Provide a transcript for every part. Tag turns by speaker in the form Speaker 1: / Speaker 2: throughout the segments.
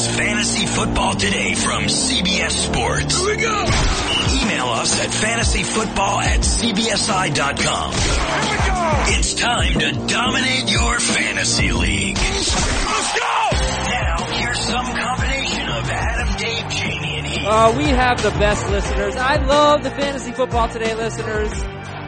Speaker 1: is Fantasy Football Today from CBS Sports. Here we go. Email us at fantasyfootball at cbsi.com. Here we go. It's time to dominate your fantasy league. Let's go. Now, here's some combination of Adam, Dave, Jamie, and Heath.
Speaker 2: Uh, we have the best listeners. I love the Fantasy Football Today listeners.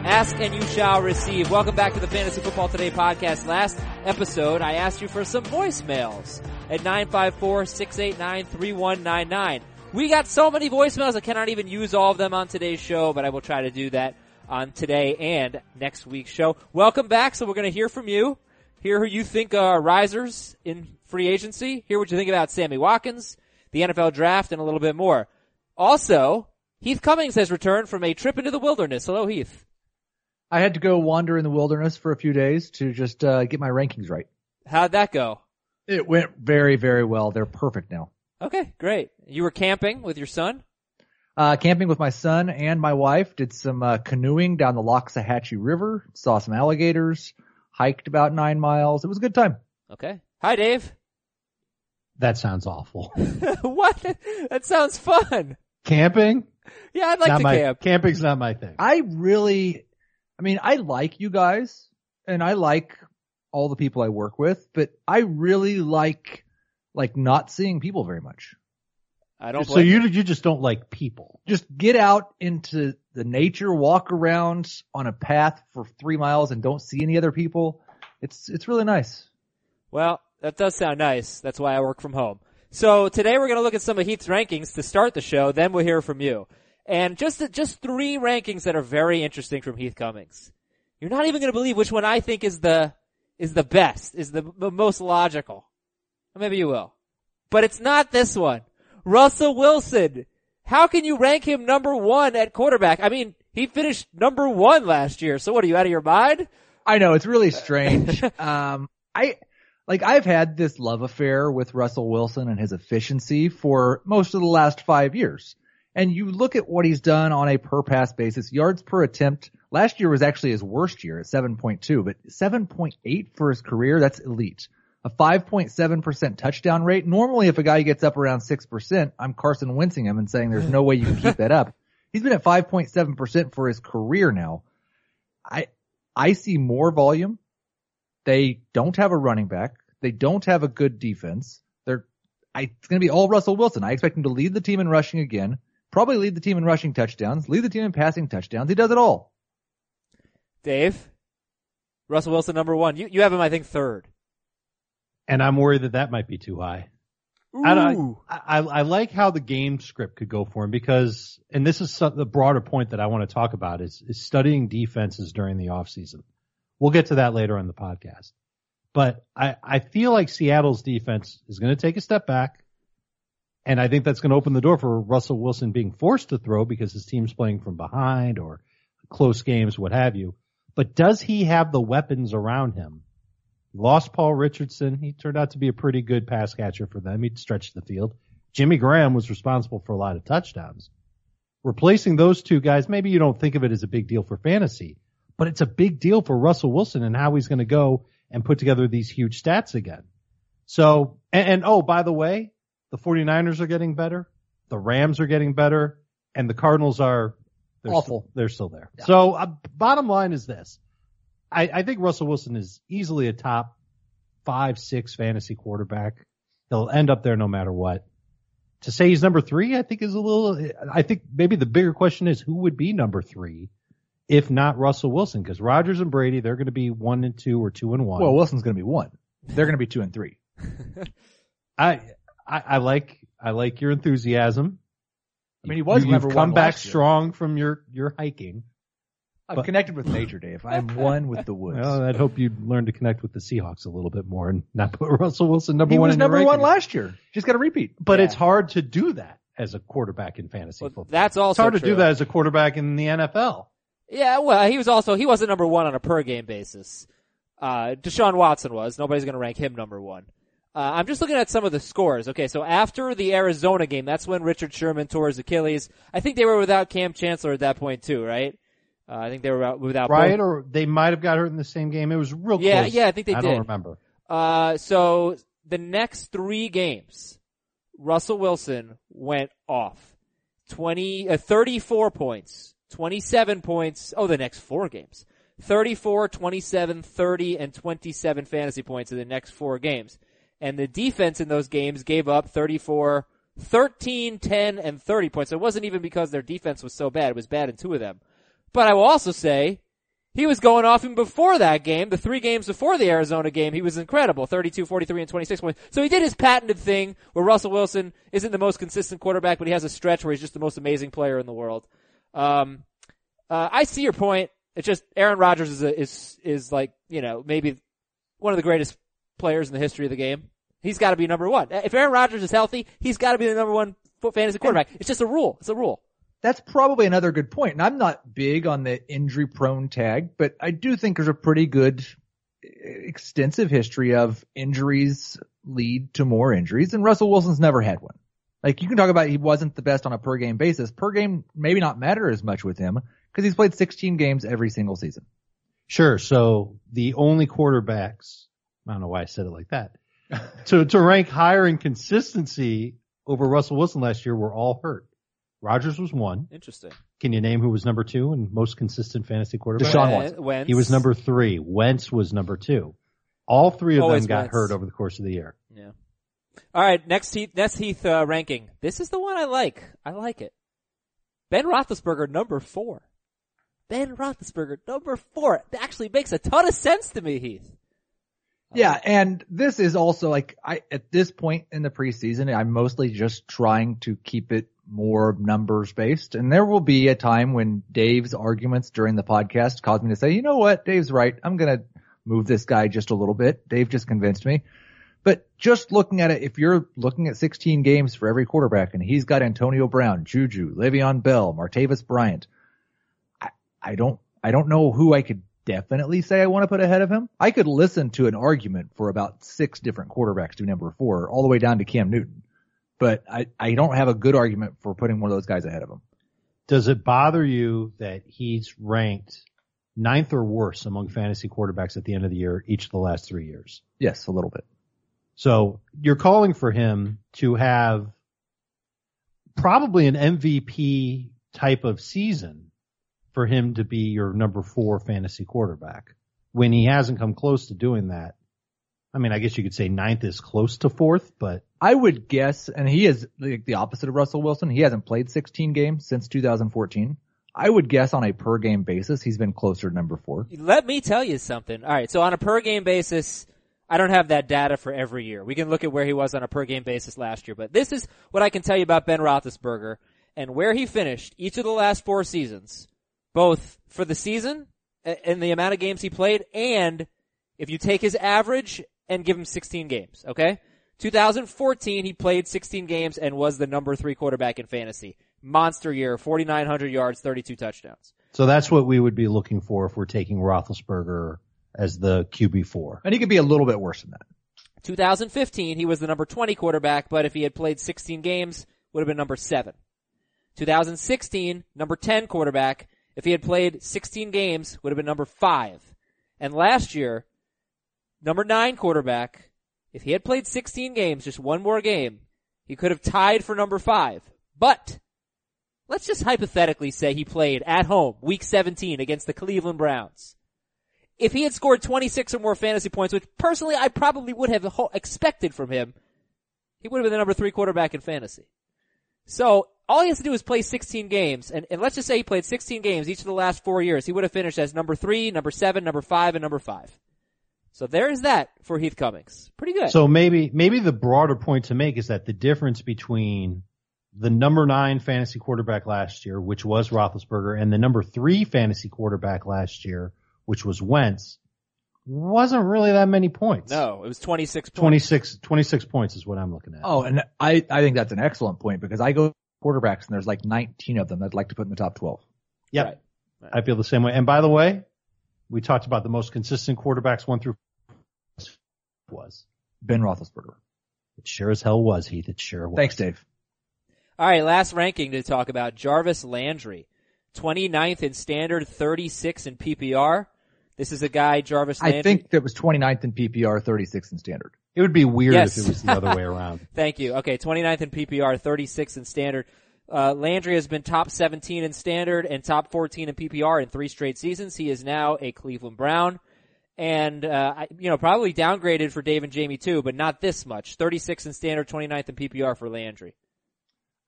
Speaker 2: Ask and you shall receive. Welcome back to the Fantasy Football Today podcast. Last episode, I asked you for some voicemails at 954-689-3199. We got so many voicemails, I cannot even use all of them on today's show, but I will try to do that on today and next week's show. Welcome back. So we're going to hear from you. Hear who you think are risers in free agency. Hear what you think about Sammy Watkins, the NFL draft, and a little bit more. Also, Heath Cummings has returned from a trip into the wilderness. Hello, Heath.
Speaker 3: I had to go wander in the wilderness for a few days to just uh, get my rankings right.
Speaker 2: How'd that go?
Speaker 3: It went very, very well. They're perfect now.
Speaker 2: Okay, great. You were camping with your son?
Speaker 3: Uh, camping with my son and my wife, did some uh, canoeing down the Loxahatchee River, saw some alligators, hiked about nine miles. It was a good time.
Speaker 2: Okay. Hi, Dave.
Speaker 4: That sounds awful.
Speaker 2: what? That sounds fun.
Speaker 4: Camping?
Speaker 2: Yeah, I'd like
Speaker 4: not
Speaker 2: to
Speaker 4: my,
Speaker 2: camp.
Speaker 4: Camping's not my thing.
Speaker 3: I really, I mean, I like you guys and I like all the people I work with, but I really like, like not seeing people very much.
Speaker 2: I don't
Speaker 4: so you you just don't like people.
Speaker 3: Just get out into the nature, walk around on a path for three miles and don't see any other people. It's, it's really nice.
Speaker 2: Well, that does sound nice. That's why I work from home. So today we're going to look at some of Heath's rankings to start the show. Then we'll hear from you. And just just three rankings that are very interesting from Heath Cummings. You're not even going to believe which one I think is the is the best, is the, most logical. Or maybe you will, but it's not this one. Russell Wilson. How can you rank him number one at quarterback? I mean, he finished number one last year. So what are you out of your mind?
Speaker 3: I know it's really strange. um, I like I've had this love affair with Russell Wilson and his efficiency for most of the last five years. And you look at what he's done on a per pass basis, yards per attempt. Last year was actually his worst year at 7.2, but 7.8 for his career, that's elite. A 5.7% touchdown rate. Normally if a guy gets up around 6%, I'm Carson Wentzing him and saying there's no way you can keep that up. He's been at 5.7% for his career now. I, I see more volume. They don't have a running back. They don't have a good defense. They're, I, it's going to be all Russell Wilson. I expect him to lead the team in rushing again, probably lead the team in rushing touchdowns, lead the team in passing touchdowns. He does it all.
Speaker 2: Dave, Russell Wilson number one. You you have him, I think, third.
Speaker 4: And I'm worried that that might be too high. I, don't, I, I, I like how the game script could go for him because, and this is some, the broader point that I want to talk about is, is studying defenses during the offseason. We'll get to that later on the podcast. But I, I feel like Seattle's defense is going to take a step back. And I think that's going to open the door for Russell Wilson being forced to throw because his team's playing from behind or close games, what have you. But does he have the weapons around him? Lost Paul Richardson. He turned out to be a pretty good pass catcher for them. He'd stretched the field. Jimmy Graham was responsible for a lot of touchdowns. Replacing those two guys, maybe you don't think of it as a big deal for fantasy, but it's a big deal for Russell Wilson and how he's going to go and put together these huge stats again. So, and, and, oh, by the way, the 49ers are getting better. The Rams are getting better and the Cardinals are they're
Speaker 3: Awful.
Speaker 4: Still, they're still there.
Speaker 3: Yeah.
Speaker 4: So uh, bottom line is this. I, I think Russell Wilson is easily a top five, six fantasy quarterback. He'll end up there no matter what. To say he's number three, I think is a little, I think maybe the bigger question is who would be number three if not Russell Wilson? Because Rodgers and Brady, they're going to be one and two or two and one.
Speaker 3: Well, Wilson's going to be one. They're going to be two and three.
Speaker 4: I, I, I like, I like your enthusiasm.
Speaker 3: I mean, he was
Speaker 4: you,
Speaker 3: number
Speaker 4: have
Speaker 3: one
Speaker 4: come back
Speaker 3: last year.
Speaker 4: strong from your, your hiking.
Speaker 3: I'm
Speaker 4: But-
Speaker 3: connected with nature, Dave. I'm one with the woods.
Speaker 4: Well, I'd hope you'd learn to connect with the Seahawks a little bit more and not put Russell Wilson number
Speaker 3: he
Speaker 4: one
Speaker 3: was
Speaker 4: in
Speaker 3: number one last year. Just got to repeat.
Speaker 4: But
Speaker 2: Yeah.
Speaker 4: it's hard to do that as a quarterback in fantasy
Speaker 2: Well,
Speaker 4: football.
Speaker 2: that's also
Speaker 4: it's hard to do that as a quarterback in the NFL.
Speaker 2: Yeah, well, he was also he wasn't number one on a per game basis. Uh, Deshaun Watson was. Nobody's going to rank him number one. Uh, I'm just looking at some of the scores. Okay, so after the Arizona game, that's when Richard Sherman tore his Achilles. I think they were without Cam Chancellor at that point too, right? Uh, I think they were out, without.
Speaker 4: Right? Or they might have got hurt in the same game. It was real
Speaker 2: Yeah,
Speaker 4: close.
Speaker 2: yeah, I think they
Speaker 4: I
Speaker 2: did.
Speaker 4: don't remember.
Speaker 2: Uh, so the next three games, Russell Wilson went off. 20, uh, 34 points, 27 points. Oh, the next four games. 34, 27, 30, and 27 fantasy points in the next four games. And the defense in those games gave up 34, 13, 10, and 30 points. So it wasn't even because their defense was so bad. It was bad in two of them. But I will also say, he was going off even before that game. The three games before the Arizona game, he was incredible. 32, 43, and 26 points. So he did his patented thing where Russell Wilson isn't the most consistent quarterback, but he has a stretch where he's just the most amazing player in the world. Um, uh, I see your point. It's just Aaron Rodgers is a, is is like you know maybe one of the greatest players in the history of the game. He's got to be number one. If Aaron Rodgers is healthy, he's got to be the number one fantasy quarterback. It's just a rule. It's a rule.
Speaker 3: That's probably another good point. And I'm not big on the injury prone tag, but I do think there's a pretty good eh, extensive history of injuries lead to more injuries and Russell Wilson's never had one. Like you can talk about he wasn't the best on a per game basis. Per game maybe not matter as much with him because he's played 16 games every single season.
Speaker 4: Sure. So the only quarterbacks, I don't know why I said it like that, to, to rank higher in consistency over Russell Wilson last year were all hurt. Rodgers was one.
Speaker 2: Interesting.
Speaker 4: Can you name who was number two and most consistent fantasy quarterback?
Speaker 3: Deshaun Watson.
Speaker 2: Wentz.
Speaker 4: He was number three. Wentz was number two. All three of
Speaker 2: Always
Speaker 4: them got
Speaker 2: Wentz.
Speaker 4: hurt over the course of the year.
Speaker 2: Yeah. All right, next Heath, next Heath uh, ranking. This is the one I like. I like it. Ben Roethlisberger, number four. Ben Roethlisberger, number four. It actually makes a ton of sense to me, Heath.
Speaker 3: Yeah, and this is also like I at this point in the preseason, I'm mostly just trying to keep it more numbers based. And there will be a time when Dave's arguments during the podcast cause me to say, you know what, Dave's right. I'm gonna move this guy just a little bit. Dave just convinced me. But just looking at it, if you're looking at 16 games for every quarterback and he's got Antonio Brown, Juju, Le'Veon Bell, Martavis Bryant, I, I don't, I don't know who I could definitely say I want to put ahead of him. I could listen to an argument for about six different quarterbacks to number four, all the way down to Cam Newton. But I, I don't have a good argument for putting one of those guys ahead of him.
Speaker 4: Does it bother you that he's ranked ninth or worse among fantasy quarterbacks at the end of the year each of the last three years?
Speaker 3: Yes, a little bit.
Speaker 4: So you're calling for him to have probably an MVP type of season for him to be your number four fantasy quarterback when he hasn't come close to doing that. I mean, I guess you could say ninth is close to fourth, but
Speaker 3: I would guess, and he is like the opposite of Russell Wilson. He hasn't played 16 games since 2014. I would guess on a per game basis, he's been closer to number four.
Speaker 2: Let me tell you something. All right, so on a per game basis, I don't have that data for every year. We can look at where he was on a per game basis last year, but this is what I can tell you about Ben Roethlisberger and where he finished each of the last four seasons, both for the season and the amount of games he played, and if you take his average and give him 16 games, okay? 2014, he played 16 games and was the number three quarterback in fantasy. Monster year, 4,900 yards, 32 touchdowns.
Speaker 4: so that's what we would be looking for if we're taking Roethlisberger as the QB four.
Speaker 3: And he could be a little bit worse than that.
Speaker 2: 2015, he was the number 20 quarterback, but if he had played 16 games, would have been number 7. 2016, number 10 quarterback. If he had played 16 games, would have been number 5. And last year, number 9 quarterback. If he had played 16 games, just one more game, he could have tied for number 5. But, let's just hypothetically say he played at home, week 17 against the Cleveland Browns if he had scored 26 or more fantasy points, which personally I probably would have expected from him, he would have been the number three quarterback in fantasy. So all he has to do is play 16 games, and, and let's just say he played 16 games each of the last four years. He would have finished as number three, number seven, number five, and number five. So there is that for Heath Cummings. Pretty good.
Speaker 4: So maybe, maybe the broader point to make is that the difference between the number nine fantasy quarterback last year, which was Roethlisberger, and the number three fantasy quarterback last year, which was Wentz, wasn't really that many points.
Speaker 2: no, it was 26 points.
Speaker 4: 26, 26 points is what I'm looking at.
Speaker 3: Oh, and I, I think that's an excellent point because I go quarterbacks and there's like 19 of them I'd like to put in the top 12.
Speaker 4: Yep.
Speaker 2: Right.
Speaker 4: I feel the same way. And by the way, we talked about the most consistent quarterbacks one through was.
Speaker 3: Ben Roethlisberger.
Speaker 4: It sure as hell was, Heath. It sure was.
Speaker 3: Thanks, Dave.
Speaker 2: All right, last ranking to talk about Jarvis Landry. 29th in standard, 36 in PPR. This is a guy, Jarvis Landry.
Speaker 3: I think that was 29th in PPR, 36th in standard.
Speaker 4: It would be weird
Speaker 2: Yes.
Speaker 4: if it was the other way around.
Speaker 2: Thank you. Okay, 29th in PPR, 36 in standard. Uh, Landry has been top 17 in standard and top 14 in PPR in three straight seasons. He is now a Cleveland Brown. And, uh, you know, probably downgraded for Dave and Jamie too, but not this much. 36 in standard, 29th in PPR for Landry.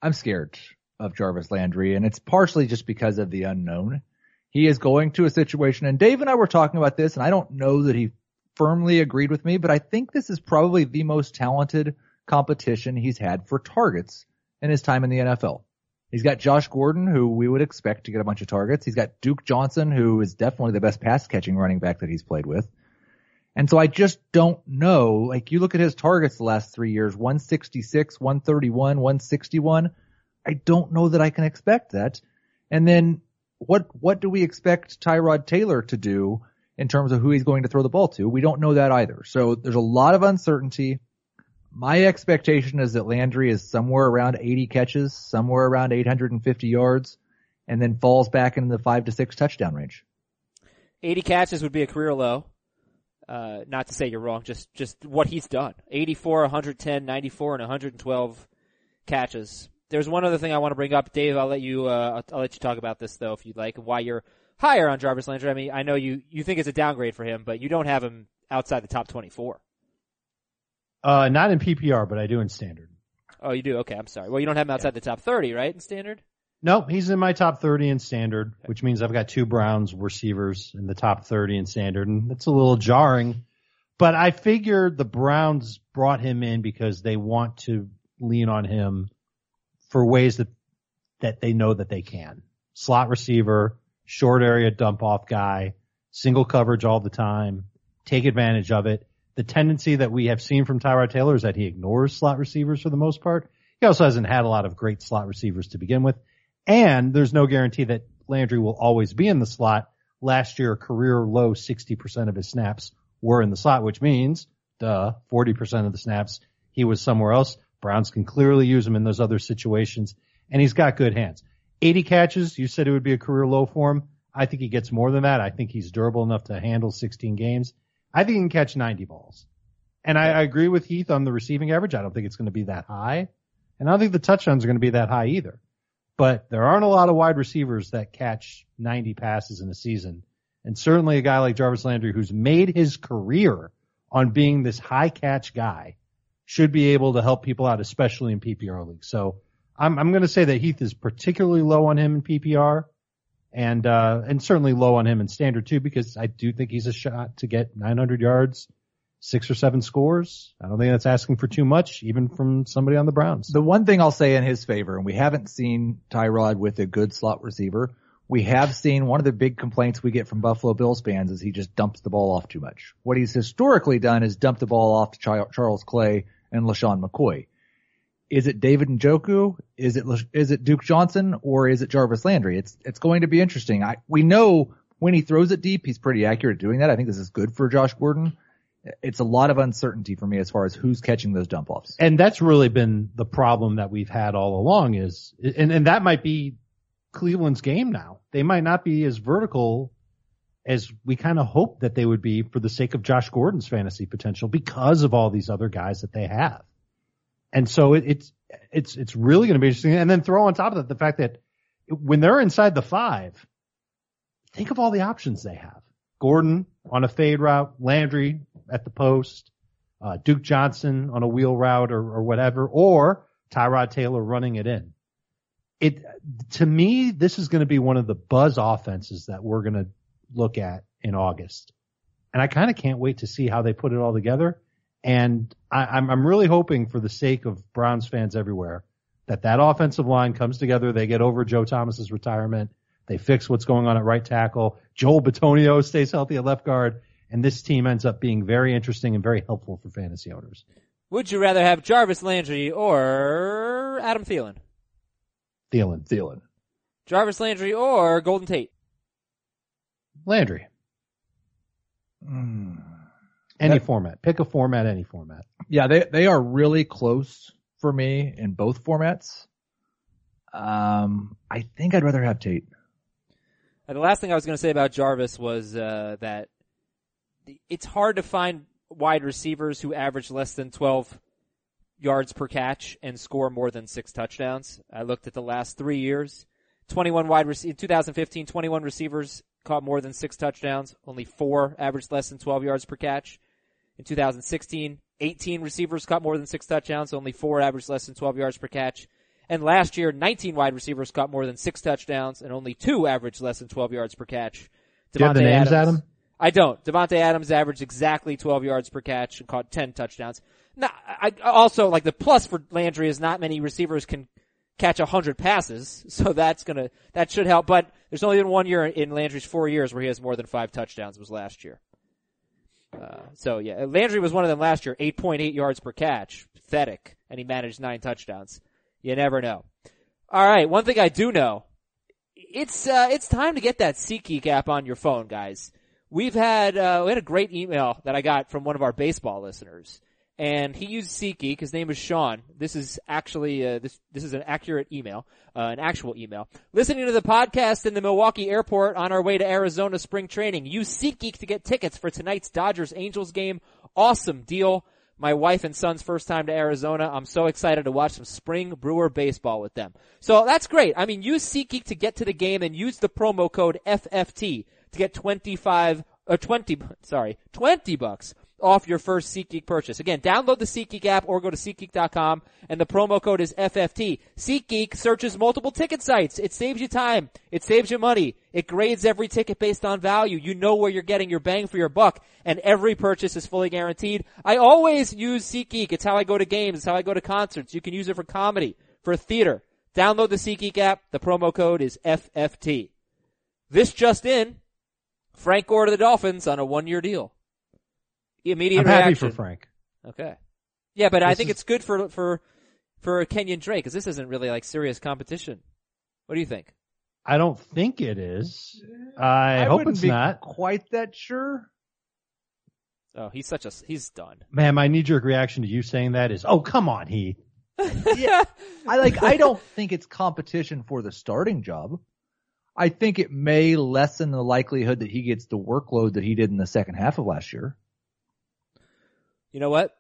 Speaker 3: I'm scared of Jarvis Landry, and it's partially just because of the unknown. He is going to a situation, and Dave and I were talking about this, and I don't know that he firmly agreed with me, but I think this is probably the most talented competition he's had for targets in his time in the NFL. He's got Josh Gordon, who we would expect to get a bunch of targets. He's got Duke Johnson, who is definitely the best pass catching running back that he's played with. And so I just don't know. Like you look at his targets the last three years, 166, 131, 161. I don't know that I can expect that. And then what, what do we expect Tyrod Taylor to do in terms of who he's going to throw the ball to? We don't know that either. So there's a lot of uncertainty. My expectation is that Landry is somewhere around 80 catches, somewhere around 850 yards, and then falls back into the five to six touchdown range.
Speaker 2: 80 catches would be a career low. Uh, not to say you're wrong, just, just what he's done. 84, 110, 94, and 112 catches. There's one other thing I want to bring up. Dave, I'll let you, uh, I'll, let you talk about this though, if you'd like, why you're higher on Jarvis Landry. I mean, I know you, you think it's a downgrade for him, but you don't have him outside the top 24.
Speaker 4: Uh, not in PPR, but I do in standard.
Speaker 2: Oh, you do? Okay, I'm sorry. Well, you don't have him outside the top 30, right, in standard?
Speaker 4: Nope, he's in my top 30 in standard, which means I've got two Browns receivers in the top 30 in standard, and that's a little jarring. But I figure the Browns brought him in because they want to lean on him for ways that that they know that they can. Slot receiver, short area dump off guy, single coverage all the time, take advantage of it. The tendency that we have seen from Tyrod Taylor is that he ignores slot receivers for the most part. He also hasn't had a lot of great slot receivers to begin with. And there's no guarantee that Landry will always be in the slot. Last year, career low 60% of his snaps were in the slot, which means, duh, 40% of the snaps he was somewhere else. Browns can clearly use him in those other situations, and he's got good hands. 80 catches, you said it would be a career low for him. I think he gets more than that. I think he's durable enough to handle 16 games. I think he can catch 90 balls. And I, I agree with Heath on the receiving average. I don't think it's going to be that high. And I don't think the touchdowns are going to be that high either. But there aren't a lot of wide receivers that catch 90 passes in a season. And certainly a guy like Jarvis Landry, who's made his career on being this high catch guy, should be able to help people out, especially in PPR leagues. So I'm, I'm going to say that Heath is particularly low on him in PPR and, uh, and certainly low on him in standard too, because I do think he's a shot to get 900 yards, six or seven scores. I don't think that's asking for too much, even from somebody on the Browns.
Speaker 3: The one thing I'll say in his favor, and we haven't seen Tyrod with a good slot receiver. We have seen one of the big complaints we get from Buffalo Bills fans is he just dumps the ball off too much. What he's historically done is dump the ball off to Charles Clay and LeSean McCoy. Is it David Njoku? Is it is it Duke Johnson or is it Jarvis Landry? It's it's going to be interesting. I we know when he throws it deep, he's pretty accurate at doing that. I think this is good for Josh Gordon. It's a lot of uncertainty for me as far as who's catching those dump offs.
Speaker 4: and that's really been the problem that we've had all along is, and, and that might be Cleveland's game now. They might not be as vertical as we kind of hoped that they would be for the sake of Josh Gordon's fantasy potential because of all these other guys that they have. And so it, it's, it's, it's really going to be interesting. And then throw on top of that the fact that when they're inside the five, think of all the options they have. Gordon on a fade route, Landry at the post, uh, Duke Johnson on a wheel route or, or whatever, or Tyrod Taylor running it in. It, to me, this is going to be one of the buzz offenses that we're going to look at in August. And I kind of can't wait to see how they put it all together. And I, I'm, I'm really hoping for the sake of Browns fans everywhere that that offensive line comes together. They get over Joe Thomas's retirement. They fix what's going on at right tackle. Joel Bitonio stays healthy at left guard. And this team ends up being very interesting and very helpful for fantasy owners.
Speaker 2: Would you rather have Jarvis Landry or Adam Thielen?
Speaker 4: Thielen.
Speaker 3: Thielen.
Speaker 2: Jarvis Landry or Golden Tate?
Speaker 4: Landry.
Speaker 3: Mm.
Speaker 4: Any
Speaker 3: That-
Speaker 4: format. Pick a format, any format.
Speaker 3: Yeah, they they are really close for me in both formats. Um, I think I'd rather have Tate.
Speaker 2: And the last thing I was going to say about Jarvis was uh, that it's hard to find wide receivers who average less than 12 yards per catch and score more than six touchdowns. I looked at the last three years. 21 wide receivers, 2015, 21 receivers caught more than six touchdowns. Only four averaged less than 12 yards per catch. In 2016, 18 receivers caught more than six touchdowns. Only four averaged less than 12 yards per catch. And last year, 19 wide receivers caught more than six touchdowns and only two averaged less than 12 yards per catch.
Speaker 4: Do you have the names, Adam?
Speaker 2: I don't. Davante Adams averaged exactly 12 yards per catch and caught 10 touchdowns. Now, I also like the plus for Landry is not many receivers can catch a 100 passes, so that's gonna that should help. But there's only been one year in Landry's four years where he has more than five touchdowns. Was last year. Uh, so yeah, Landry was one of them last year, 8.8 yards per catch, pathetic, and he managed nine touchdowns. You never know. All right, one thing I do know, it's uh, it's time to get that SeatGeek app on your phone, guys. We've had uh, we had a great email that I got from one of our baseball listeners, and he used SeatGeek. His name is Sean. This is actually uh, this this is an accurate email, uh, an actual email. Listening to the podcast in the Milwaukee airport on our way to Arizona spring training. Use SeatGeek to get tickets for tonight's Dodgers Angels game. Awesome deal. My wife and son's first time to Arizona. I'm so excited to watch some spring Brewer baseball with them. So that's great. I mean, use SeatGeek to get to the game and use the promo code FFT to get 25 or 20, sorry, 20 bucks off your first SeatGeek purchase. Again, download the SeatGeek app or go to SeatGeek.com and the promo code is FFT. SeatGeek searches multiple ticket sites. It saves you time. It saves you money. It grades every ticket based on value. You know where you're getting your bang for your buck and every purchase is fully guaranteed. I always use SeatGeek. It's how I go to games. It's how I go to concerts. You can use it for comedy, for theater. Download the SeatGeek app. The promo code is FFT. This just in, Frank Gore to the Dolphins on a one year deal immediate
Speaker 4: I'm
Speaker 2: reaction.
Speaker 4: happy for Frank.
Speaker 2: Okay. Yeah, but I think
Speaker 4: is-
Speaker 2: it's good for for for Kenyan Drake because this isn't really like serious competition. What do you think?
Speaker 4: I don't think it is. I, hope it's
Speaker 3: be
Speaker 4: not.
Speaker 3: quite that sure.
Speaker 2: Oh, he's such a he's done.
Speaker 4: Man, my knee jerk reaction to you saying that is, oh, come on, he.
Speaker 3: Yeah, I like. I don't think it's competition for the starting job. I think it may lessen the likelihood that he gets the workload that he did in the second half of last year.
Speaker 2: You know what?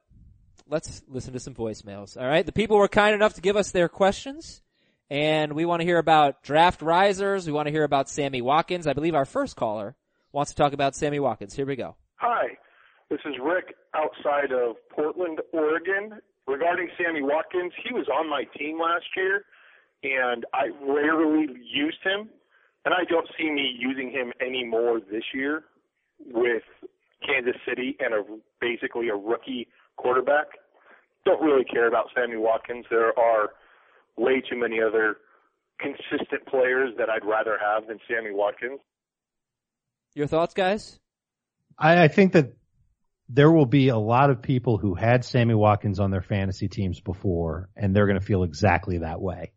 Speaker 2: Let's listen to some voicemails. All right, the people were kind enough to give us their questions, and we want to hear about draft risers. We want to hear about Sammy Watkins. I believe our first caller wants to talk about Sammy Watkins. Here we go.
Speaker 5: Hi, this is Rick outside of Portland, Oregon. Regarding Sammy Watkins, he was on my team last year, and I rarely used him, and I don't see me using him anymore this year with Kansas City and a basically a rookie quarterback. Don't really care about Sammy Watkins. There are way too many other consistent players that I'd rather have than Sammy Watkins.
Speaker 2: Your thoughts, guys?
Speaker 4: I, I think that there will be a lot of people who had Sammy Watkins on their fantasy teams before, and they're going to feel exactly that way.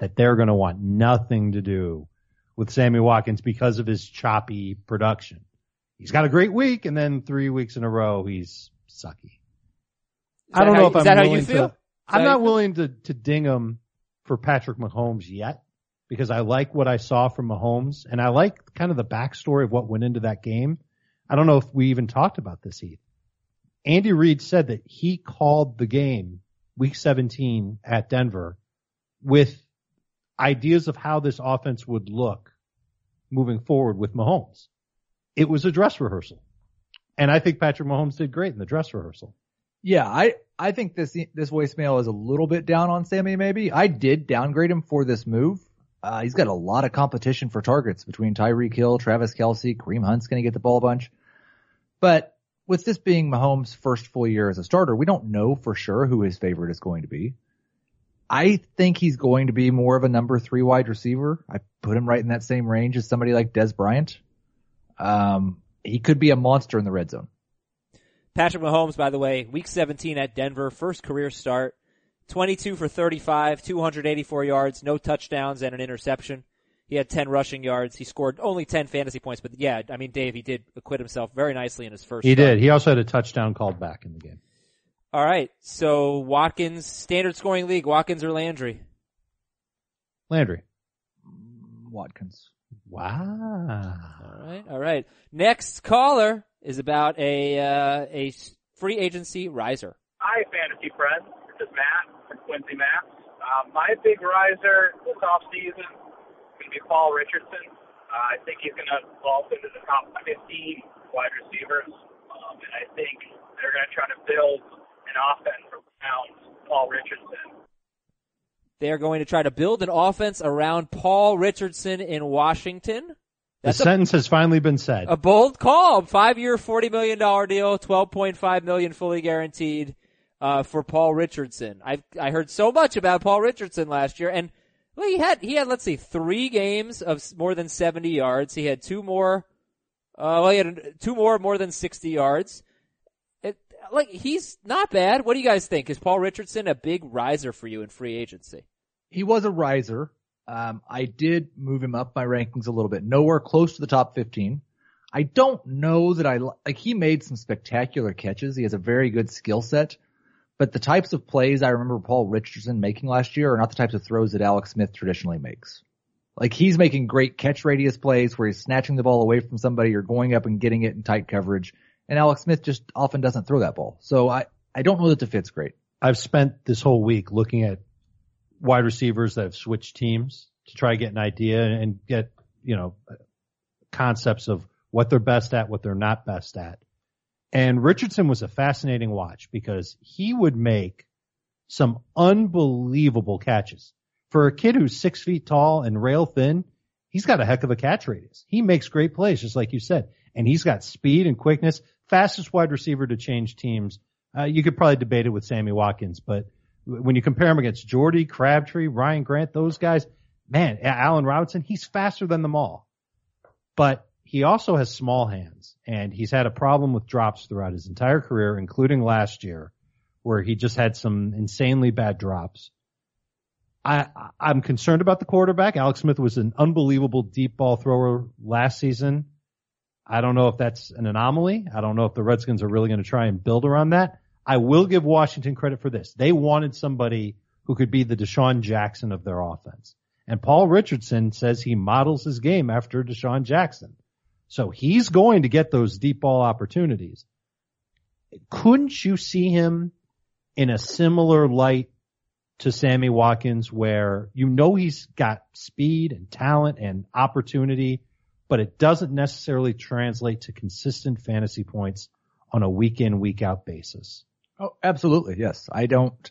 Speaker 4: That they're going to want nothing to do with Sammy Watkins because of his choppy production. He's got a great week, and then three weeks in a row, he's sucky. I don't know
Speaker 2: how-
Speaker 4: if I'm
Speaker 2: that how you
Speaker 4: willing
Speaker 2: feel?
Speaker 4: to.
Speaker 2: Is
Speaker 4: I'm not willing to to ding him for Patrick Mahomes yet because I like what I saw from Mahomes and I like kind of the backstory of what went into that game. I don't know if we even talked about this, Heath. Andy Reid said that he called the game week 17 at Denver with ideas of how this offense would look moving forward with Mahomes. It was a dress rehearsal. And I think Patrick Mahomes did great in the dress rehearsal.
Speaker 3: Yeah, I I think this this voicemail is a little bit down on Sammy. Maybe I did downgrade him for this move. Uh, he's got a lot of competition for targets between Tyreek Hill, Travis Kelce, Kareem Hunt's going to get the ball a bunch. But with this being Mahomes' first full year as a starter, we don't know for sure who his favorite is going to be. I think he's going to be more of a number three wide receiver. I put him right in that same range as somebody like Dez Bryant. Um, he could be a monster in the red zone.
Speaker 2: Patrick Mahomes, by the way, week 17 at Denver, first career start, 22 for 35, 284 yards, no touchdowns and an interception. He had 10 rushing yards. He scored only 10 fantasy points, but yeah, I mean, Dave, he did acquit himself very nicely in his first
Speaker 4: He
Speaker 2: start.
Speaker 4: did. He also had a touchdown called back in the game.
Speaker 2: All right. So Watkins, standard scoring league, Watkins or Landry?
Speaker 4: Landry.
Speaker 3: Watkins.
Speaker 4: Wow.
Speaker 2: All right. All right. Next caller is about a, uh, a s- free agency riser.
Speaker 6: Hi, fantasy friends. This is Matt from Quincy, Mass. Uh, my big riser this off season is going to be Paul Richardson. Uh, I think he's going to vault into the top 15 wide receivers, um, and I think they're going to try to build an offense around Paul Richardson.
Speaker 2: They are going to try to build an offense around Paul Richardson in Washington.
Speaker 4: That's the sentence a, has finally been said.
Speaker 2: A bold call. Five year, $40 million deal, 12.5 million fully guaranteed, uh, for Paul Richardson. I, I heard so much about Paul Richardson last year and well, he had, he had, let's see, three games of more than 70 yards. He had two more, uh, well, he had two more more than 60 yards. It, like, he's not bad. What do you guys think? Is Paul Richardson a big riser for you in free agency?
Speaker 3: He was a riser. Um, I did move him up my rankings a little bit, nowhere close to the top 15. I don't know that I like he made some spectacular catches. He has a very good skill set, but the types of plays I remember Paul Richardson making last year are not the types of throws that Alex Smith traditionally makes. Like he's making great catch radius plays where he's snatching the ball away from somebody or going up and getting it in tight coverage. And Alex Smith just often doesn't throw that ball. So I, I don't know that the fit's great.
Speaker 4: I've spent this whole week looking at wide receivers that have switched teams to try to get an idea and get, you know, concepts of what they're best at, what they're not best at. And Richardson was a fascinating watch because he would make some unbelievable catches. For a kid who's six feet tall and rail thin, he's got a heck of a catch radius. He makes great plays, just like you said. And he's got speed and quickness. Fastest wide receiver to change teams. Uh, you could probably debate it with Sammy Watkins, but when you compare him against Jordy, Crabtree, Ryan Grant, those guys, man, Allen Robinson, he's faster than them all. But he also has small hands and he's had a problem with drops throughout his entire career, including last year where he just had some insanely bad drops. I, I'm concerned about the quarterback. Alex Smith was an unbelievable deep ball thrower last season. I don't know if that's an anomaly. I don't know if the Redskins are really going to try and build around that. I will give Washington credit for this. They wanted somebody who could be the DeSean Jackson of their offense. And Paul Richardson says he models his game after DeSean Jackson. So he's going to get those deep ball opportunities. Couldn't you see him in a similar light to Sammy Watkins where you know he's got speed and talent and opportunity, but it doesn't necessarily translate to consistent fantasy points on a week in, week out basis?
Speaker 3: Oh, absolutely. Yes. I don't,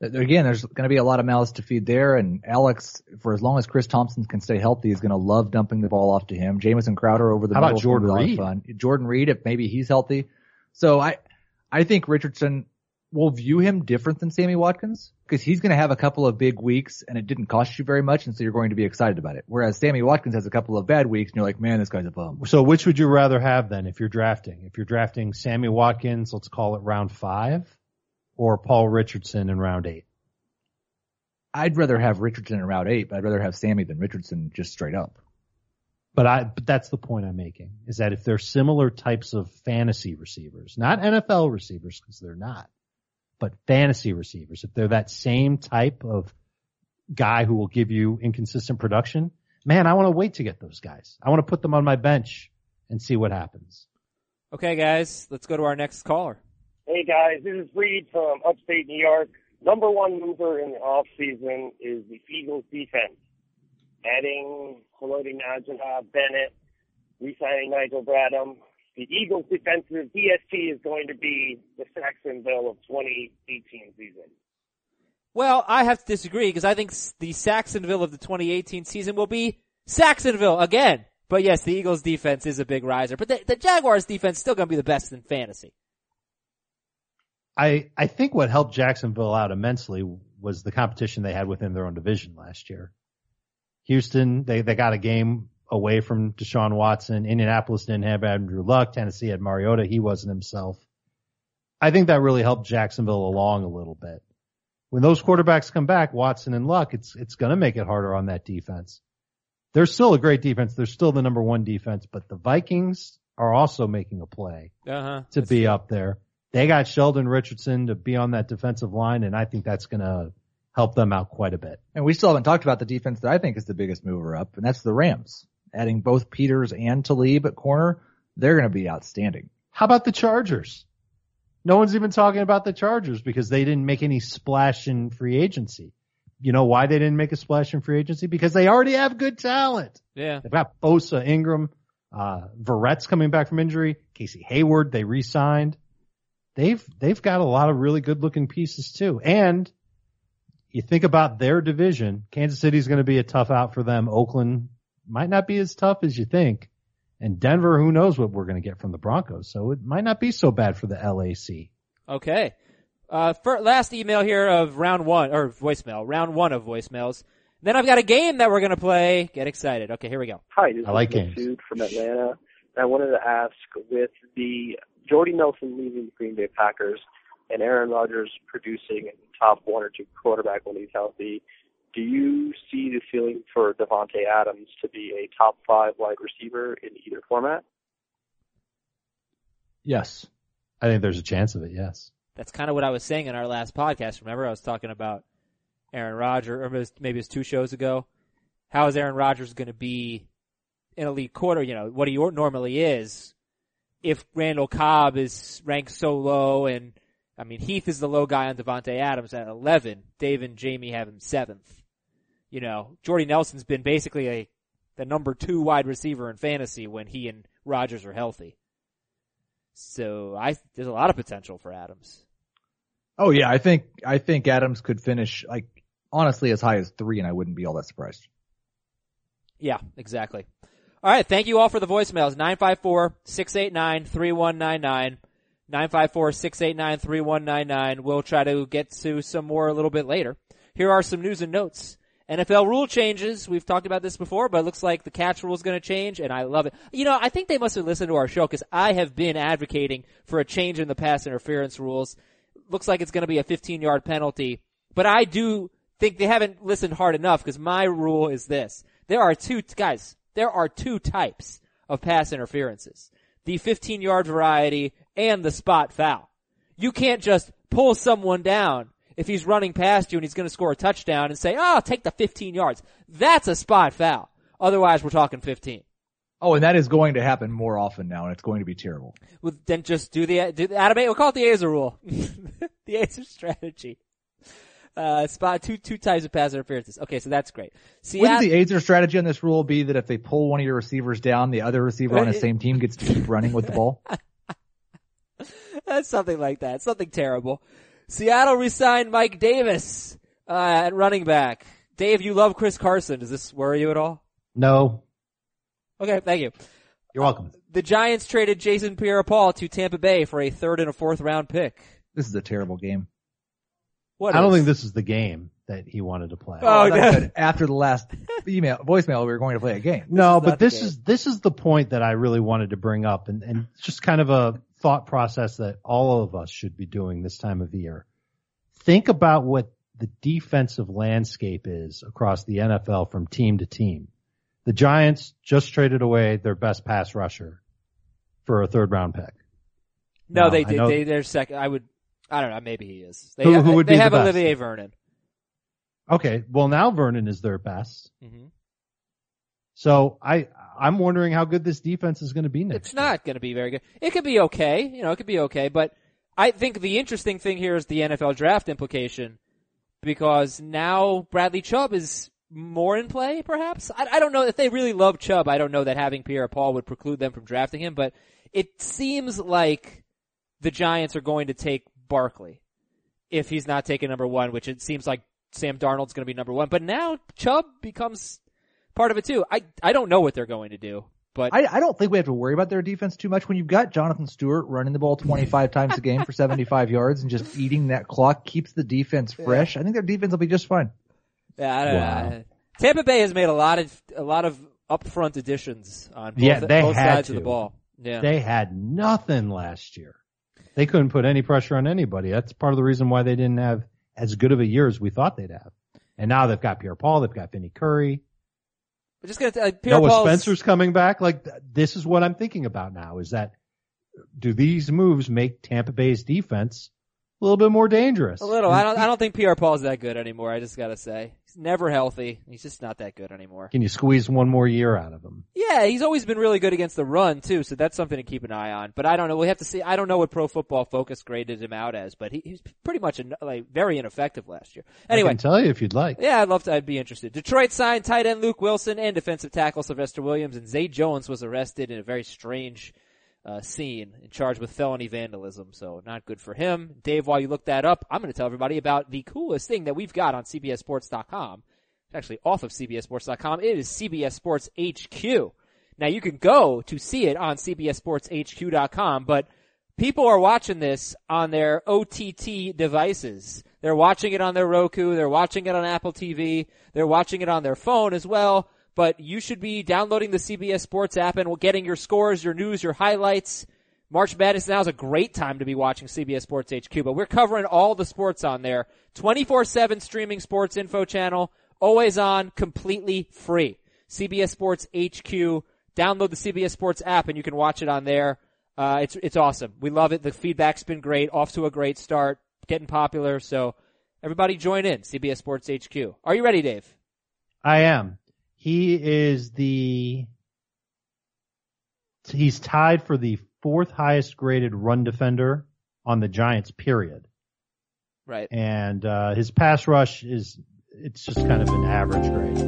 Speaker 3: again, there's going to be a lot of mouths to feed there and Alex, for as long as Chris Thompson can stay healthy, is going to love dumping the ball off to him. Jamison Crowder over the
Speaker 4: How
Speaker 3: middle.
Speaker 4: About Jordan Reed?
Speaker 3: Fun. Jordan Reed, if maybe he's healthy. So I, I think Richardson will view him different than Sammy Watkins because he's going to have a couple of big weeks and it didn't cost you very much. And so you're going to be excited about it. Whereas Sammy Watkins has a couple of bad weeks and you're like, man, this guy's a bum.
Speaker 4: So which would you rather have then if you're drafting? If you're drafting Sammy Watkins, let's call it round five or Paul Richardson in round eight?
Speaker 3: I'd rather have Richardson in round eight, but I'd rather have Sammy than Richardson just straight up.
Speaker 4: But I, but that's the point I'm making is that if they're similar types of fantasy receivers, not NFL receivers because they're not, but fantasy receivers, if they're that same type of guy who will give you inconsistent production, man, I want to wait to get those guys. I want to put them on my bench and see what happens.
Speaker 2: Okay, guys, let's go to our next caller.
Speaker 7: Hey guys, this is Reed from upstate New York. Number one mover in the off season is the Eagles defense. Adding Haloti Ngata, Bennett, re-signing Nigel Bradham. The Eagles defensive DST is going to be the Sacksonville of 2018 season.
Speaker 2: Well, I have to disagree because I think the Sacksonville of the 2018 season will be Sacksonville again. But yes, the Eagles defense is a big riser, but the, the Jaguars defense is still going to be the best in fantasy.
Speaker 4: I, I think what helped Jacksonville out immensely was the competition they had within their own division last year. Houston, they, they got a game away from Deshaun Watson. Indianapolis didn't have Andrew Luck. Tennessee had Mariota. He wasn't himself. I think that really helped Jacksonville along a little bit. When those quarterbacks come back, Watson and Luck, it's, it's going to make it harder on that defense. They're still a great defense. They're still the number one defense, but the Vikings are also making a play
Speaker 2: uh-huh.
Speaker 4: to be true. up there. They got Sheldon Richardson to be on that defensive line, and I think that's going to help them out quite a bit.
Speaker 3: And we still haven't talked about the defense that I think is the biggest mover up, and that's the Rams. Adding both Peters and Talib at corner, they're going to be outstanding.
Speaker 4: How about the Chargers? No one's even talking about the Chargers because they didn't make any splash in free agency. You know why they didn't make a splash in free agency? Because they already have good talent.
Speaker 2: Yeah.
Speaker 4: They've got Bosa, Ingram, uh, Verrett's coming back from injury. Casey Hayward, they re-signed. They've, they've got a lot of really good looking pieces too. And you think about their division, Kansas City's going to be a tough out for them. Oakland might not be as tough as you think. And Denver, who knows what we're going to get from the Broncos. So it might not be so bad for the LAC.
Speaker 2: Okay. Uh, for, last email here of round one, or voicemail, round one of voicemails. Then I've got a game that we're gonna play. Get excited. Okay, here we go.
Speaker 8: Hi, this
Speaker 4: I like
Speaker 8: is
Speaker 4: games.
Speaker 8: Masood from Atlanta. I wanted to ask with the Jordy Nelson leaving the Green Bay Packers and Aaron Rodgers producing in top one or two quarterback when he's healthy, do you see the ceiling for Davante Adams to be a top five wide receiver in either format?
Speaker 3: Yes.
Speaker 4: I think there's a chance of it. Yes.
Speaker 2: That's kind of what I was saying in our last podcast. Remember, I was talking about Aaron Rodgers, or maybe it was two shows ago. How is Aaron Rodgers going to be an elite quarter? You know what he normally is. If Randall Cobb is ranked so low, and I mean Heath is the low guy on Davante Adams at eleven, Dave and Jamie have him seventh. You know, Jordy Nelson's been basically a the number two wide receiver in fantasy when he and Rodgers are healthy. So I there's a lot of potential for Adams.
Speaker 3: Oh yeah, I think I think Adams could finish like honestly as high as three, and I wouldn't be all that surprised.
Speaker 2: Yeah, exactly. All right, thank you all for the voicemails. 954-689-3199. 954-689-3199. We'll try to get to some more a little bit later. Here are some news and notes. NFL rule changes. We've talked about this before, but it looks like the catch rule is going to change, and I love it. You know, I think they must have listened to our show because I have been advocating for a change in the pass interference rules. Looks like it's going to be a 15 yard penalty, but I do think they haven't listened hard enough because my rule is this. There are two, guys, there are two types of pass interferences. The 15 yard variety and the spot foul. You can't just pull someone down if he's running past you and he's going to score a touchdown and say, oh, take the 15 yards. That's a spot foul. Otherwise, we're talking 15.
Speaker 3: Oh, and that is going to happen more often now, and it's going to be terrible.
Speaker 2: Well, then just do the, do the Adam, we'll call it the Aizer rule. the Aizer strategy. Uh, spot two, two types of pass interferences. Okay, so that's great.
Speaker 3: Wouldn't
Speaker 2: Seattle,
Speaker 3: the Aizer strategy on this rule be that if they pull one of your receivers down, the other receiver on the same team gets to keep running with the ball?
Speaker 2: That's something like that. Something terrible. Seattle resigned Mike Davis uh, at running back. Dave, you love Chris Carson. Does this worry you at all?
Speaker 4: No.
Speaker 2: Okay, thank you.
Speaker 4: You're welcome.
Speaker 2: The Giants traded Jason Pierre-Paul to Tampa Bay for a third and a fourth round pick.
Speaker 3: This is a terrible game.
Speaker 2: What
Speaker 4: I don't think this is the game that he wanted to play.
Speaker 2: Oh,
Speaker 3: I thought
Speaker 2: no.
Speaker 3: after the last email, voicemail, we were going to play a game.
Speaker 4: No, but this
Speaker 2: game.
Speaker 4: is this is the point that I really wanted to bring up, and and just kind of a thought process that all of us should be doing this time of year. Think about what the defensive landscape is across the NFL from team to team. The Giants just traded away their best pass rusher for a third round pick.
Speaker 2: No,
Speaker 4: No,
Speaker 2: they did. They, they're second. I would, I don't know, maybe he is. They,
Speaker 4: Who-
Speaker 2: have,
Speaker 4: who would
Speaker 2: they
Speaker 4: be the
Speaker 2: have
Speaker 4: best?
Speaker 2: Olivier Vernon.
Speaker 4: Okay, well now Vernon is their best.
Speaker 2: hmm
Speaker 4: So I I'm wondering how good this defense is going to be next.
Speaker 2: It's not going to be very good. It could be okay. You know, it could be okay, but I think the interesting thing here is the NFL draft implication because now Bradley Chubb is more in play, perhaps. I, I don't know if they really love Chubb. I don't know that having Pierre Paul would preclude them from drafting him, but it seems like the Giants are going to take Barkley if he's not taking number one, which it seems like Sam Darnold's going to be number one. But now Chubb becomes part of it too. I I don't know what they're going to do, but
Speaker 3: I, I don't think we have to worry about their defense too much when you've got Jonathan Stewart running the ball 25 times a game for 75 yards and just eating that clock keeps the defense fresh. I think their defense will be just fine.
Speaker 2: Yeah, I don't
Speaker 4: Wow.
Speaker 2: know. Tampa Bay has made a lot of a lot of upfront additions on both,
Speaker 4: Yeah, they
Speaker 2: both
Speaker 4: had
Speaker 2: sides of the ball. Yeah,
Speaker 4: They had nothing last year. They couldn't put any pressure on anybody. That's part of the reason why they didn't have as good of a year as we thought they'd have. And now they've got Pierre Paul, they've got Vinny Curry.
Speaker 2: I'm just gonna Pierre
Speaker 4: Noah
Speaker 2: Paul's,
Speaker 4: Spencer's coming back. Like this is what I'm thinking about now is that do these moves make Tampa Bay's defense a little bit more dangerous.
Speaker 2: A little. I don't. I don't think Pierre Paul's that good anymore. I just gotta say, he's never healthy. He's just not that good anymore.
Speaker 4: Can you squeeze one more year out of him?
Speaker 2: Yeah, he's always been really good against the run too, so that's something to keep an eye on. But I don't know. We have to see. I don't know what Pro Football Focus graded him out as, but he, he's pretty much like very ineffective last year. Anyway, I
Speaker 4: can tell you if you'd like.
Speaker 2: yeah, I'd love to. I'd be interested. Detroit signed tight end Luke Wilson and defensive tackle Sylvester Williams, and Zay Jones was arrested in a very strange uh, scene and charged with felony vandalism. So not good for him. Dave, while you look that up, I'm going to tell everybody about the coolest thing that we've got on CBSSports.com. It's actually off of CBSSports.com. It is CBS Sports HQ. Now you can go to see it on CBSSportsHQ.com, but people are watching this on their OTT devices. They're watching it on their Roku. They're watching it on Apple TV. They're watching it on their phone as well. But you should be downloading the CBS Sports app and getting your scores, your news, your highlights. March Madness now is a great time to be watching CBS Sports HQ, but we're covering all the sports on there. 24-7 streaming sports info channel, always on, completely free. CBS Sports HQ. Download the CBS Sports app and you can watch it on there. Uh, it's, it's awesome. We love it. The feedback's been great. Off to a great start. Getting popular. So everybody join in. CBS Sports HQ. Are you ready, Dave?
Speaker 4: I am. He is the, he's tied for the fourth highest graded run defender on the Giants period.
Speaker 2: Right.
Speaker 4: And, uh, his pass rush is, it's just kind of an average grade.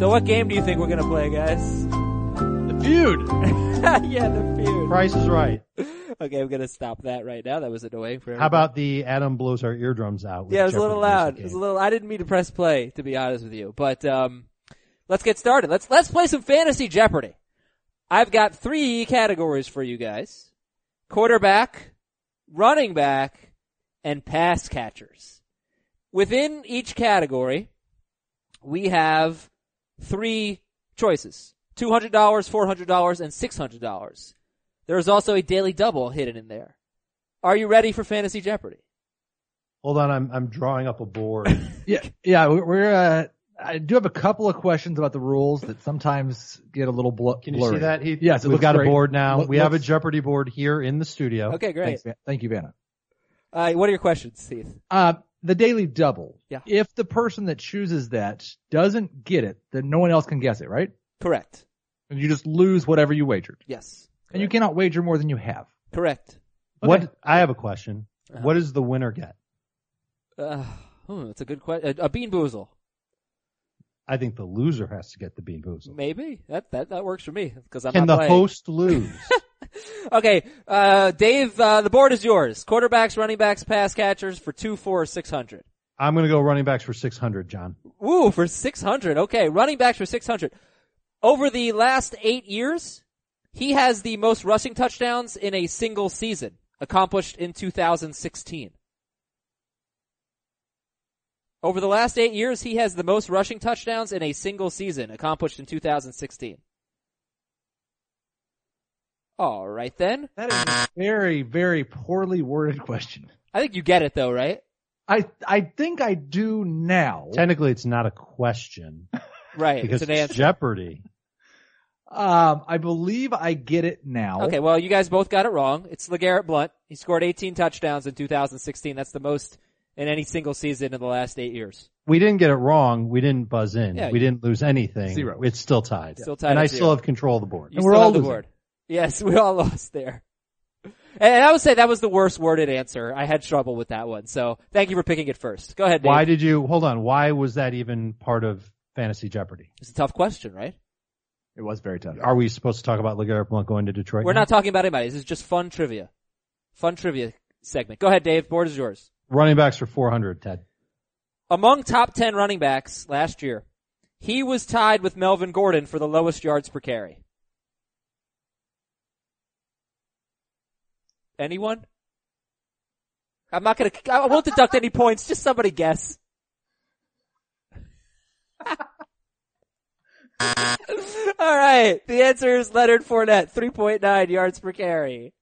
Speaker 2: So what game do you think we're gonna play, guys?
Speaker 3: The feud.
Speaker 2: yeah, the feud.
Speaker 4: Price is right.
Speaker 2: Okay, I'm gonna stop that right now. That was annoying for Everybody.
Speaker 4: How about the Adam blows our eardrums out?
Speaker 2: Yeah, it was a little loud. It was a little. I didn't mean to press play, to be honest with you. But um, let's get started. Let's let's play some fantasy Jeopardy. I've got three categories for you guys: quarterback, running back, and pass catchers. Within each category, we have three choices: two hundred dollars, four hundred dollars, and six hundred dollars. There is also a daily double hidden in there. Are you ready for fantasy Jeopardy?
Speaker 4: Hold on, I'm I'm drawing up a board.
Speaker 3: Yeah, yeah, we're, we're uh, I do have a couple of questions about the rules that sometimes get a little bl-
Speaker 4: Can you
Speaker 3: blurry.
Speaker 4: see that? Heath?
Speaker 3: Yes, it
Speaker 4: we've got
Speaker 3: great.
Speaker 4: a board now.
Speaker 3: Look-
Speaker 4: we have a Jeopardy board here in the studio.
Speaker 2: Okay, great.
Speaker 3: Thanks, thank you, Vanna.
Speaker 2: Uh, what are your questions, Heath?
Speaker 3: Uh, the daily double.
Speaker 2: Yeah.
Speaker 3: If the person that chooses that doesn't get it, then no one else can guess it, right?
Speaker 2: Correct.
Speaker 3: And you just lose whatever you wagered.
Speaker 2: Yes.
Speaker 3: And you cannot wager more than you have.
Speaker 2: Correct.
Speaker 4: What? I have a question.
Speaker 2: Uh-huh.
Speaker 4: What does the winner get?
Speaker 2: Uh, hmm, that's a good question. A, a bean boozle.
Speaker 4: I think the loser has to get the bean boozle.
Speaker 2: Maybe. That, that, that works for me. Cause I'm
Speaker 4: Can
Speaker 2: not
Speaker 4: the
Speaker 2: playing.
Speaker 4: host lose?
Speaker 2: Okay, uh, Dave, uh, the board is yours. Quarterbacks, running backs, pass catchers for two, four, six hundred.
Speaker 4: I'm going to go running backs for 600, John.
Speaker 2: Ooh, for 600. Okay, running backs for 600. Over the last eight years, he has the most rushing touchdowns in a single season, accomplished in 2016. Over the last eight years, he has the most rushing touchdowns in a single season, accomplished in 2016. All right then.
Speaker 3: That is a very, very poorly worded question.
Speaker 2: I think you get it though, right?
Speaker 3: I I think I do now.
Speaker 4: Technically, it's not a question
Speaker 2: Right.
Speaker 4: because
Speaker 2: it's an answer.
Speaker 4: Jeopardy.
Speaker 3: Um, I believe I get it now.
Speaker 2: Okay, well, you guys both got it wrong. It's LeGarrette Blount. He scored 18 touchdowns in 2016. That's the most in any single season in the last eight years.
Speaker 4: We didn't get it wrong. We didn't buzz in.
Speaker 2: Yeah.
Speaker 4: we didn't lose anything.
Speaker 3: Zero.
Speaker 4: It's still tied.
Speaker 2: Still tied
Speaker 4: And I
Speaker 2: zero.
Speaker 4: still have control of the board.
Speaker 2: You
Speaker 3: And we're
Speaker 2: still
Speaker 3: all
Speaker 2: have the
Speaker 3: losing.
Speaker 2: board. Yes, we all lost there. And I would say that was the worst worded answer. I had trouble with that one. So thank you for picking it first. Go ahead, Dave.
Speaker 4: Why did you, hold on, why was that even part of Fantasy Jeopardy?
Speaker 2: It's a tough question, right?
Speaker 3: It was very tough.
Speaker 4: Are we supposed to talk about LeGarrette Blount going to Detroit?
Speaker 2: We're
Speaker 4: now?
Speaker 2: not talking about anybody. This is just fun trivia. Fun trivia segment. Go ahead, Dave. Board is yours.
Speaker 4: Running backs for 400, Ted.
Speaker 2: Among top 10 running backs last year, he was tied with Melvin Gordon for the lowest yards per carry. Anyone? I'm not gonna, I won't deduct any points, just somebody guess. Alright, the answer is Leonard Fournette, 3.9 yards per carry.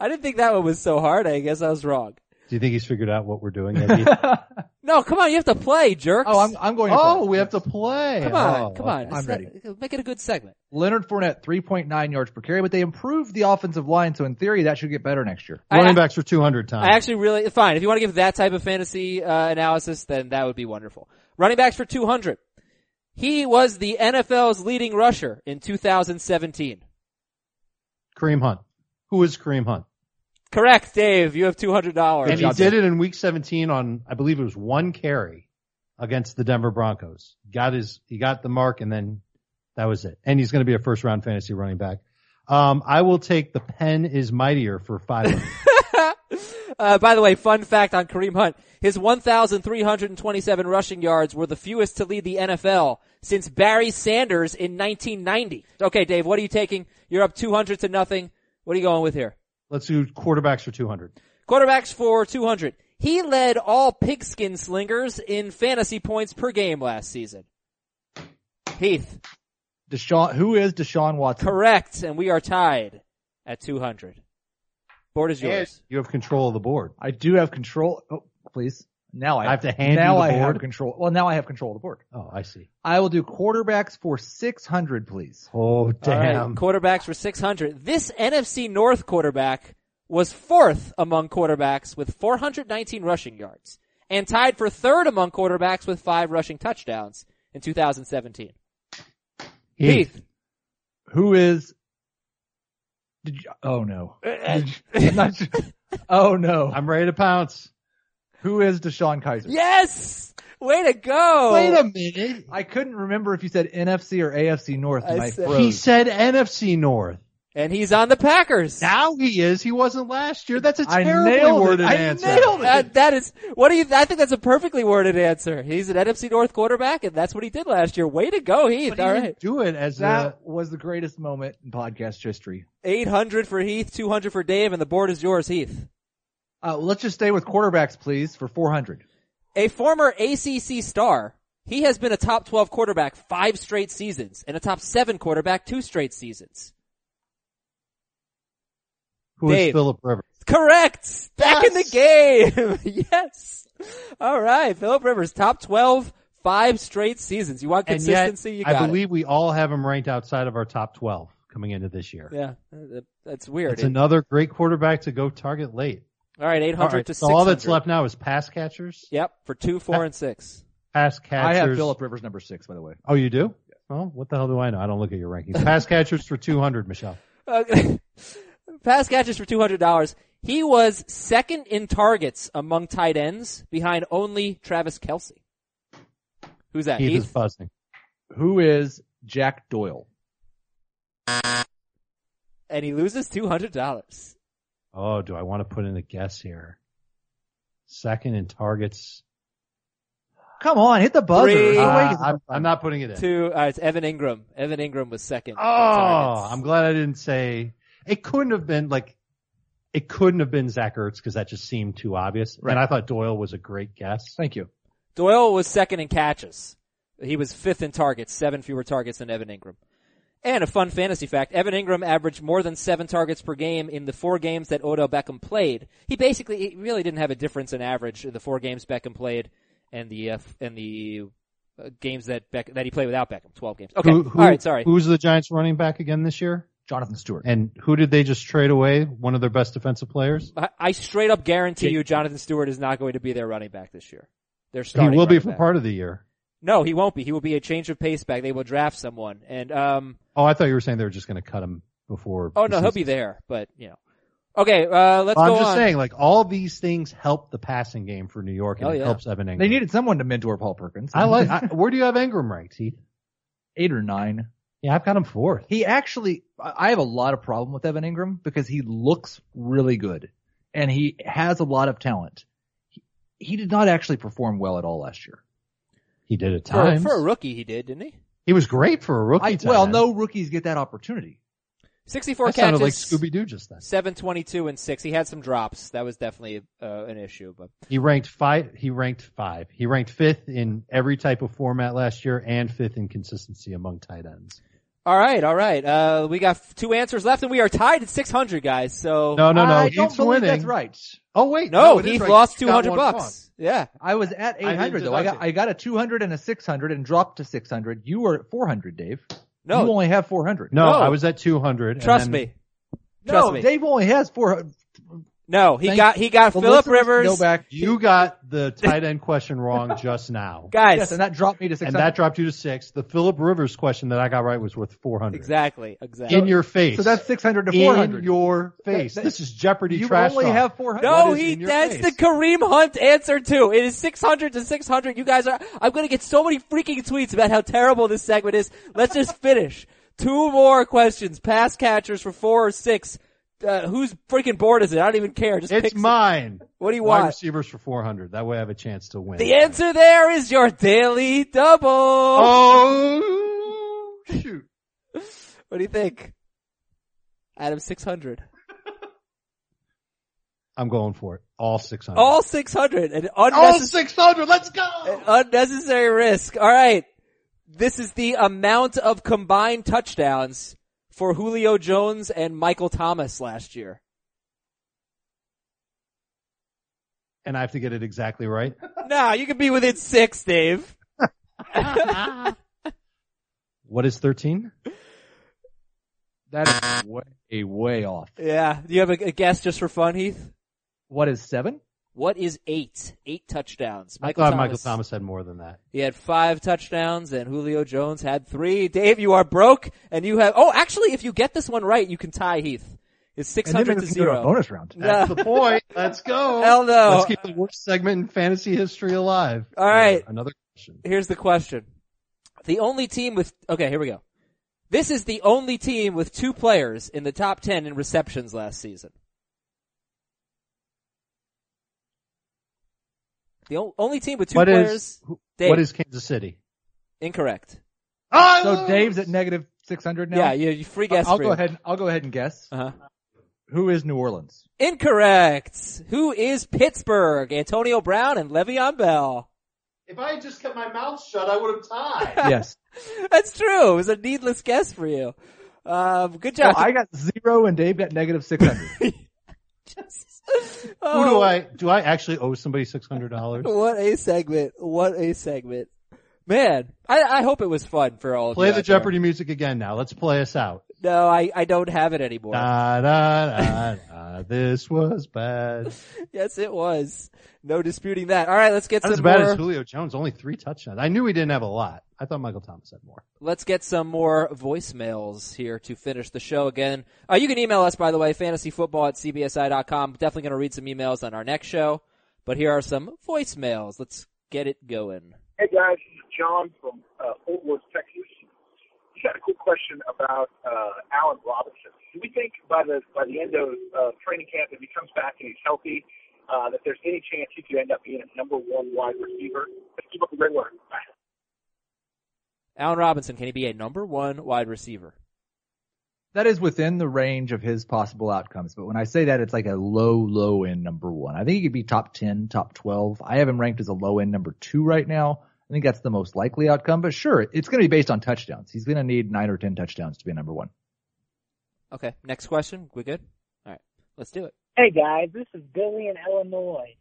Speaker 2: I didn't think that one was so hard, I guess I was wrong.
Speaker 4: Do you think he's figured out what we're doing?
Speaker 2: No, come on, you have to play, jerks.
Speaker 3: Oh, I'm, I'm going to
Speaker 4: Oh,
Speaker 3: play.
Speaker 4: we have to play.
Speaker 2: come on,
Speaker 4: Oh,
Speaker 2: come on.
Speaker 3: I'm ready.
Speaker 2: not- make it a good segment.
Speaker 3: Leonard Fournette, 3.9 yards per carry, but they improved the offensive line, so in theory that should get better next year.
Speaker 2: I-
Speaker 4: Running backs for 200 times.
Speaker 2: I actually really fine. If you want to give that type of fantasy uh, analysis, then that would be wonderful. Running backs for 200. He was the NFL's leading rusher in 2017.
Speaker 4: Kareem Hunt. Who is Kareem Hunt?
Speaker 2: Correct, Dave. You have $200.
Speaker 4: And he did it in week 17 on, I believe it was one carry against the Denver Broncos. Got his, he got the mark and then that was it. And he's going to be a first round fantasy running back. Um, I will take the pen is mightier for five.
Speaker 2: Uh, by the way, fun fact on Kareem Hunt. His 1,327 rushing yards were the fewest to lead the NFL since Barry Sanders in 1990. Okay, Dave, what are you taking? You're up 200 to nothing. What are you going with here?
Speaker 4: Let's do quarterbacks for 200.
Speaker 2: Quarterbacks for 200. He led all pigskin slingers in fantasy points per game last season. Heath,
Speaker 3: Deshaun, who is Deshaun Watson?
Speaker 2: correct, and we are tied at 200. Board is yours.
Speaker 4: You have control of the board.
Speaker 3: I do have control. Oh, please. Now I,
Speaker 4: I have to hand you
Speaker 3: now
Speaker 4: the
Speaker 3: I have
Speaker 4: board?
Speaker 3: control. Well, now I have control of the board.
Speaker 4: Oh, I see.
Speaker 3: I will do quarterbacks for 600, please.
Speaker 4: Oh,
Speaker 2: All right,
Speaker 4: damn.
Speaker 2: quarterbacks for 600. This NFC North quarterback was fourth among quarterbacks with 419 rushing yards and tied for third among quarterbacks with five rushing touchdowns in 2017. Heath.
Speaker 3: Who is? Did you? Oh no. Uh, uh, Did you- I'm not. Oh no.
Speaker 4: I'm ready to pounce.
Speaker 3: Who is DeShone Kizer?
Speaker 2: Yes! Way to go!
Speaker 4: Wait a minute.
Speaker 3: I couldn't remember if you said NFC or AFC North,
Speaker 2: I
Speaker 3: I,
Speaker 2: said-
Speaker 3: froze.
Speaker 4: He said NFC North.
Speaker 2: And he's on the Packers.
Speaker 4: Now he is. He wasn't last year. That's a
Speaker 3: I
Speaker 4: terribly
Speaker 3: nailed it.
Speaker 4: worded
Speaker 3: I
Speaker 4: answer.
Speaker 3: nailed it.
Speaker 2: That, that is, what do you, I think that's a perfectly worded answer. He's an NFC North quarterback and that's what he did last year. Way to go, Heath.
Speaker 4: But he
Speaker 2: All
Speaker 4: didn't
Speaker 2: right.
Speaker 4: do it as
Speaker 3: that
Speaker 4: a.
Speaker 3: was the greatest moment in podcast history.
Speaker 2: 800 for Heath, 200 for Dave, and the board is yours, Heath.
Speaker 3: Uh, let's just stay with quarterbacks, please, for 400.
Speaker 2: A former ACC star, he has been a top 12 quarterback five straight seasons and a top seven quarterback two straight seasons.
Speaker 4: Who is
Speaker 2: Dave.
Speaker 4: Philip Rivers?
Speaker 2: Correct! Back in the game! yes! Alright, Philip Rivers, top 12, five straight seasons. You want consistency?
Speaker 4: yet,
Speaker 2: you got
Speaker 4: I
Speaker 2: it.
Speaker 4: believe we all have him ranked outside of our top 12 coming into this year.
Speaker 2: Yeah, that's weird.
Speaker 4: It's another great quarterback to go target late.
Speaker 2: Alright, 800
Speaker 4: All right,
Speaker 2: to
Speaker 4: so
Speaker 2: 600.
Speaker 4: all that's left now is pass catchers.
Speaker 2: Yep, for two, four, and six.
Speaker 4: Pass catchers.
Speaker 3: I have Philip Rivers number six, by the way.
Speaker 4: Oh, you do? Oh, what the hell do I know? I don't look at your rankings. Pass catchers for 200, Michelle.
Speaker 2: Uh, pass catches for two hundred dollars. He was second in targets among tight ends, behind only Travis Kelce. Who's that?
Speaker 4: Heath is buzzing.
Speaker 3: Who is Jack Doyle?
Speaker 2: And he loses two hundred dollars.
Speaker 4: Oh, do I want to put in a guess here? Second in targets.
Speaker 3: Come on, hit the buzzer.
Speaker 2: Three.
Speaker 3: There's no way
Speaker 4: Uh, I'm, I'm not putting it in.
Speaker 2: Two. Uh, it's Evan Engram. Evan Engram was second.
Speaker 4: Oh,
Speaker 2: targets.
Speaker 4: I'm glad I didn't say it couldn't have been like it couldn't have been Zach Ertz because that just seemed too obvious.
Speaker 3: Right.
Speaker 4: And I thought Doyle was a great guess.
Speaker 3: Thank you.
Speaker 2: Doyle was second in catches. He was fifth in targets, seven fewer targets than Evan Engram. And a fun fantasy fact, Evan Engram averaged more than seven targets per game in the four games that Odell Beckham played. He basically, he really didn't have a difference in average in the four games Beckham played and the, uh, and the uh, games that Beck, that he played without Beckham, 12 games. Okay.
Speaker 4: Who- who-
Speaker 2: All right. Sorry.
Speaker 4: Who's the Giants running back again this year?
Speaker 3: Jonathan Stewart.
Speaker 4: And who did they just trade away? One of their best defensive players?
Speaker 2: I, I straight up guarantee you Jonathan Stewart is not going to be their running back this year. They're
Speaker 4: He will be for
Speaker 2: back.
Speaker 4: part of the year.
Speaker 2: No, he won't be. He will be a change of pace back. They will draft someone. And, um,
Speaker 4: Oh, I thought you were saying they were just going to cut him before.
Speaker 2: Oh no, he'll be there, but you know. Okay, uh, let's
Speaker 4: Well,
Speaker 2: go
Speaker 4: I'm just
Speaker 2: on.
Speaker 4: saying, like all these things help the passing game for New York, and
Speaker 2: Oh,
Speaker 4: it helps Evan Engram.
Speaker 3: They needed someone to mentor Paul Perkins.
Speaker 4: I like. I, where do you have Engram ranked, Heath?
Speaker 3: eight or nine.
Speaker 4: Yeah, I've got him fourth.
Speaker 3: He actually, I I have a lot of problem with Evan Engram because he looks really good and he has a lot of talent. He, he did not actually perform well at all last year.
Speaker 4: He did at
Speaker 2: for,
Speaker 4: times.
Speaker 2: for a rookie, he did, didn't he?
Speaker 4: he was great for a rookie.
Speaker 3: I, well, no rookies get that opportunity.
Speaker 2: Sixty-four
Speaker 4: that sounded like
Speaker 2: catches,
Speaker 4: Scooby Doo just then.
Speaker 2: seven twenty-two and six. He had some drops. That was definitely uh, an issue, but
Speaker 4: He ranked five. He ranked five. He ranked fifth in every type of format last year, and fifth in consistency among tight ends.
Speaker 2: All right, all right. Uh, we got two answers left, and we are tied at 600, guys. So
Speaker 4: No, no, no.
Speaker 3: I
Speaker 4: He's
Speaker 3: don't believe
Speaker 4: winning.
Speaker 3: that's right.
Speaker 4: Oh wait,
Speaker 2: no,
Speaker 4: it is
Speaker 2: Heath
Speaker 4: right.
Speaker 2: lost 200 bucks.
Speaker 4: wrong.
Speaker 2: Yeah.
Speaker 3: I was at 800 though. I got, I got a 200 and a 600 and dropped to 600. You were at 400, Dave.
Speaker 2: No,
Speaker 3: You only have 400.
Speaker 4: No,
Speaker 2: No.
Speaker 4: I was at 200.
Speaker 2: trust
Speaker 4: then-
Speaker 2: me. Trust
Speaker 3: no,
Speaker 2: me.
Speaker 3: Dave only has 400.
Speaker 2: No, he
Speaker 3: Thank-
Speaker 2: got he got
Speaker 3: The
Speaker 2: Philip
Speaker 3: listeners
Speaker 2: Rivers.
Speaker 3: Go back.
Speaker 4: You got the tight end question wrong just now.
Speaker 2: Guys,
Speaker 3: Yes, and that dropped me to six.
Speaker 4: And that dropped you to six. The Philip Rivers question that I got right was worth 400.
Speaker 2: exactly, exactly.
Speaker 4: In your face.
Speaker 3: so that's 600 to 400.
Speaker 4: in your face.
Speaker 3: That- that-
Speaker 4: this is Jeopardy
Speaker 3: you
Speaker 4: trash
Speaker 3: only
Speaker 4: talk.
Speaker 3: have 400.
Speaker 2: no,
Speaker 4: What is
Speaker 2: he
Speaker 4: in your
Speaker 2: that's
Speaker 4: face?
Speaker 2: the Kareem Hunt answer too. It is 600 to 600. You guys are I'm going to get so many freaking tweets about how terrible this segment is. Let's just finish. Two more questions. Pass catchers for 4 or 6. Uh, whose freaking board is it? I don't even care. Just
Speaker 4: It's mine.
Speaker 2: What do you
Speaker 4: Wide
Speaker 2: want?
Speaker 4: receivers for 400. That way I have a chance to win.
Speaker 2: The answer there is your daily double.
Speaker 4: Oh, shoot.
Speaker 2: What do you think? Adam 600.
Speaker 4: I'm going for it. All 600.
Speaker 2: All 600. An
Speaker 4: All 600. Let's go.
Speaker 2: unnecessary risk. All right. This is the amount of combined touchdowns for Julio Jones and Michael Thomas last year.
Speaker 4: And I have to get it exactly right.
Speaker 2: Nah, you can be within six, Dave.
Speaker 4: What is 13?
Speaker 3: That is way, way off.
Speaker 2: Yeah. Do you have a, a guess just for fun, Heath?
Speaker 3: What is seven?
Speaker 2: What is eight? Eight touchdowns.
Speaker 4: I
Speaker 2: Michael
Speaker 4: thought
Speaker 2: Thomas.
Speaker 4: Michael Thomas had more than that.
Speaker 2: He had five touchdowns and Julio Jones had three. Dave, you are broke and you have, oh, actually, if you get this one right, you can tie Heath. It's
Speaker 3: And then
Speaker 2: 600 to
Speaker 3: we can go to a bonus round.
Speaker 4: That's
Speaker 2: No.
Speaker 4: the point. Let's go.
Speaker 2: Hell no.
Speaker 4: Let's keep the worst segment in fantasy history alive.
Speaker 2: All right.
Speaker 4: Uh, another question.
Speaker 2: Here's the question. The only team with, okay, here we go. This is the only team with two players in the top 10 in receptions last season. The only team with two
Speaker 4: What
Speaker 2: players.
Speaker 4: is, who-
Speaker 2: Dave.
Speaker 4: what is Kansas City?
Speaker 2: Incorrect.
Speaker 4: Oh,
Speaker 3: So Dave's at negative 600 now?
Speaker 2: Yeah, you, you free guess
Speaker 3: I'll
Speaker 2: free.
Speaker 3: go ahead. I'll go ahead and guess.
Speaker 2: Uh-huh.
Speaker 3: Who is New Orleans?
Speaker 2: Incorrect. Who is Pittsburgh? Antonio Brown and Le'Veon Bell.
Speaker 4: If I had just kept my mouth shut, I would have tied.
Speaker 3: yes.
Speaker 2: That's true. It was a needless guess for you. Um, good
Speaker 3: So
Speaker 2: job.
Speaker 3: I got zero and Dave got negative 600.
Speaker 4: Who
Speaker 2: Oh,
Speaker 4: do I, do I actually owe somebody $600?
Speaker 2: What a segment. What a segment. Man, I, I hope it was fun for all of
Speaker 4: Play the
Speaker 2: out there.
Speaker 4: Jeopardy music again now. Let's play us out.
Speaker 2: No, I, I don't have it anymore.
Speaker 4: Da, da, da, this was bad.
Speaker 2: Yes, it was. No disputing that. All right, let's get
Speaker 4: Not
Speaker 2: some
Speaker 4: as bad
Speaker 2: more.
Speaker 4: as Julio Jones, only three touchdowns. I knew he didn't have a lot. I thought Michael Thomas had more.
Speaker 2: Let's get some more voicemails here to finish the show again. Uh, you can email us, by the way, fantasyfootball at cbsi.com. Definitely going to read some emails on our next show. But here are some voicemails. Let's get it going.
Speaker 9: Hey guys, this is John from uh, Fort Worth, Texas. Just had a quick question about uh, Allen Robinson. Do we think by the by the end of uh, training camp, if he comes back and he's healthy, uh, that there's any chance he could end up being a number one wide receiver? Let's keep up the great work. Bye.
Speaker 2: Allen Robinson, can he be a number one wide receiver?
Speaker 3: that is within the range of his possible outcomes. But when I say that, it's like a low, low end number one. I think he could be top 10, top 12. I have him ranked as a low end number two right now. I think that's the most likely outcome, but sure, it's going to be based on touchdowns. He's going to need nine or 10 touchdowns to be a number one.
Speaker 2: Okay, next question. We good? All right, let's do it.
Speaker 10: Hey guys, this is Billy in Illinois.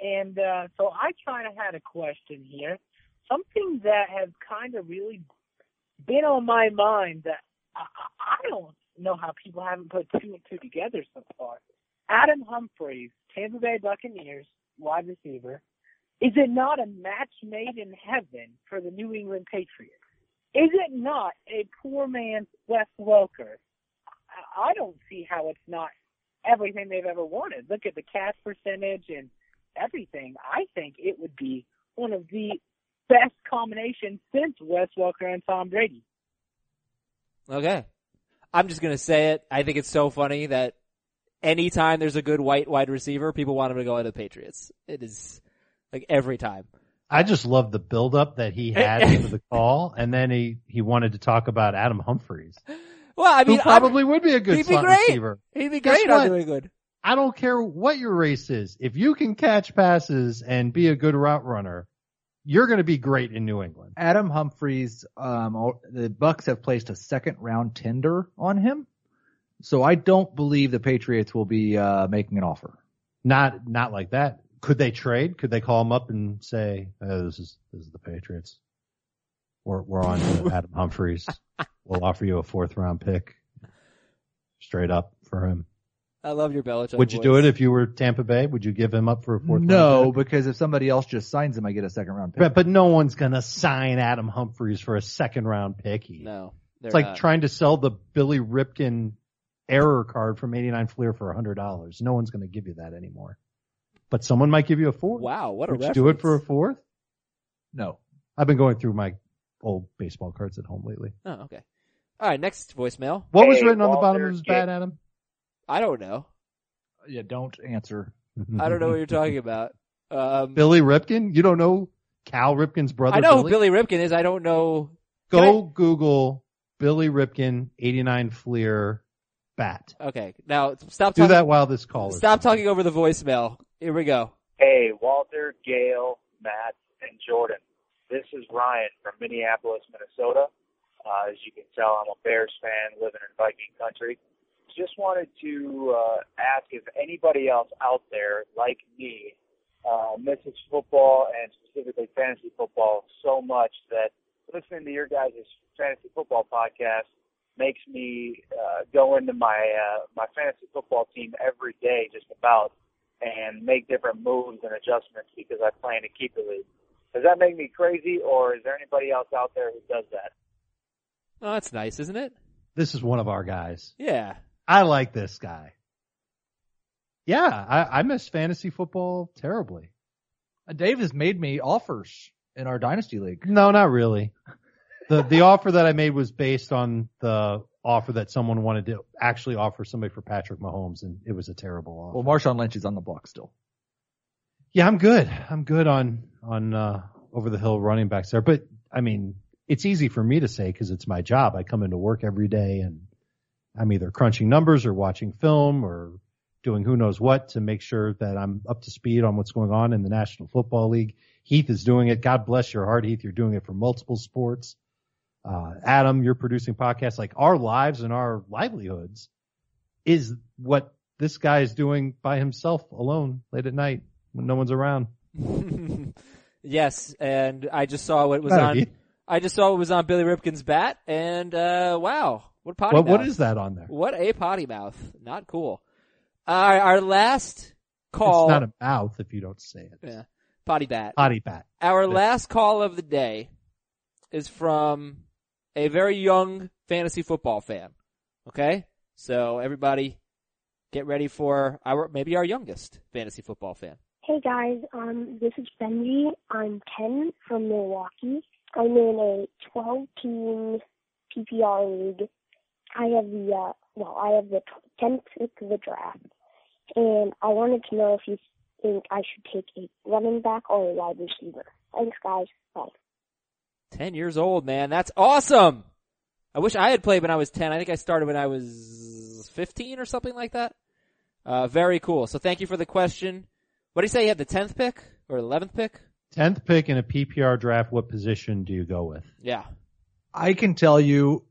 Speaker 10: And uh, so I kind of had a question here. Something that has kind of really been on my mind that I, I don't know how people haven't put two and two together so far. Adam Humphries, Tampa Bay Buccaneers, wide receiver. Is it not a match made in heaven for the New England Patriots? Is it not a poor man's Wes Welker? I I don't see how it's not everything they've ever wanted. Look at the catch percentage and everything. I think it would be one of the best combination since Wes Welker and Tom Brady.
Speaker 2: Okay. I'm just gonna say it. I think it's so funny that anytime there's a good white wide receiver, people want him to go into the Patriots. It is like every time.
Speaker 4: I just love the buildup that he had for the call, and then he, he wanted to talk about Adam Humphries,
Speaker 2: Well, I mean,
Speaker 4: who probably would be a good
Speaker 2: he'd be
Speaker 4: slot
Speaker 2: great.
Speaker 4: receiver.
Speaker 2: He'd be great on
Speaker 4: what?
Speaker 2: doing good.
Speaker 4: I don't care what your race is. If you can catch passes and be a good route runner, you're going to be great in New England.
Speaker 3: Adam Humphries, um, the Bucks have placed a second round tender on him, so I don't believe the Patriots will be uh, making an offer.
Speaker 4: Not not like that. Could they trade? Could they call him up and say, oh, "This is this is the Patriots. We're we're on to Adam Humphries. We'll offer you a fourth round pick, straight up for him."
Speaker 2: I love your Belichick.
Speaker 4: Would you
Speaker 2: voice.
Speaker 4: do it if you were Tampa Bay? Would you give him up for a fourth?
Speaker 3: No,
Speaker 4: round pick?
Speaker 3: because if somebody else just signs him, I get a second round pick.
Speaker 4: But, but no one's gonna sign Adam Humphries for a second round pick.
Speaker 2: No,
Speaker 4: It's like
Speaker 2: not.
Speaker 4: trying to sell the Billy Ripken error card from 89 Fleer for a $100. No one's going to give you that anymore. But someone might give you a fourth.
Speaker 2: Wow, what a
Speaker 4: Would you do it for a fourth?
Speaker 3: No.
Speaker 4: I've been going through my old baseball cards at home lately.
Speaker 2: Oh, okay. All right, next voicemail.
Speaker 4: What was
Speaker 7: Hey,
Speaker 4: written on the bottom of his
Speaker 7: get-
Speaker 4: bat, Adam?
Speaker 2: I don't know.
Speaker 3: Yeah, don't answer.
Speaker 2: I don't know what you're talking about. Um,
Speaker 4: Billy Ripken? You don't know Cal Ripken's brother?
Speaker 2: I know
Speaker 4: Billy?
Speaker 2: who Billy Ripken is. I don't know.
Speaker 4: Go Google Billy Ripken 89 Fleer bat.
Speaker 2: Okay, now stop
Speaker 4: Do
Speaker 2: talking.
Speaker 4: that while this call is.
Speaker 2: Stop talking over the voicemail. Here we go.
Speaker 6: Hey, Walter, Gail, Matt, and Jordan. This is Ryan from Minneapolis, Minnesota. Uh, as you can tell, I'm a Bears fan living in Viking country. Just wanted to uh, ask if anybody else out there, like me, uh, misses football and specifically fantasy football so much that listening to your guys' fantasy football podcast makes me uh, go into my uh, my fantasy football team every day, just about, and make different moves and adjustments because I plan to keep the league. Does that make me crazy, or is there anybody else out there who does that?
Speaker 2: Oh, that's nice, isn't it?
Speaker 4: This is one of our guys.
Speaker 2: Yeah.
Speaker 4: I like this guy. Yeah, I, I miss fantasy football terribly.
Speaker 3: Uh, Dave has made me offers in our dynasty league.
Speaker 4: No, not really. The the offer that I made was based on the offer that someone wanted to actually offer somebody for Patrick Mahomes, and it was a terrible offer.
Speaker 3: Well, Marshawn Lynch is on the block still.
Speaker 4: yeah, I'm good. I'm good on on uh, over the hill running backs there, but I mean, it's easy for me to say because it's my job. I come into work every day, and I'm either crunching numbers or watching film or doing who knows what to make sure that I'm up to speed on what's going on in the National Football League. Heath is doing it. God bless your heart, Heath. You're doing it for multiple sports. Uh, Adam, you're producing podcasts like our lives and our livelihoods is what this guy is doing by himself alone late at night when no one's around.
Speaker 2: yes, and I just saw what was on.
Speaker 4: you.
Speaker 2: I just saw what was on Billy Ripken's bat, and uh wow, what potty
Speaker 4: What,
Speaker 2: mouth!
Speaker 4: what is that on there?
Speaker 2: What a potty mouth! Not cool. Our our last call.
Speaker 4: It's not a mouth if you don't say it.
Speaker 2: yeah, potty bat.
Speaker 4: Potty bat.
Speaker 2: Our last call of the day is from a very young fantasy football fan. Okay, so everybody, get ready for our maybe our youngest fantasy football fan.
Speaker 11: Hey guys, um, this is Benji. I'm 10 from Milwaukee. I'm in a 12 team PPR league. I have the, uh, well, I have the 10th pick of the draft. And I wanted to know if you think I should take a running back or a wide receiver. Thanks guys. Bye.
Speaker 2: 10 years old, man. That's awesome. I wish I had played when I was 10. I think I started when I was 15 or something like that. Uh, very cool. So thank you for the question. What do you say? You had the 10th pick or 11th pick?
Speaker 4: Tenth pick in a PPR draft. What position do you go with?
Speaker 2: Yeah.
Speaker 3: I can tell you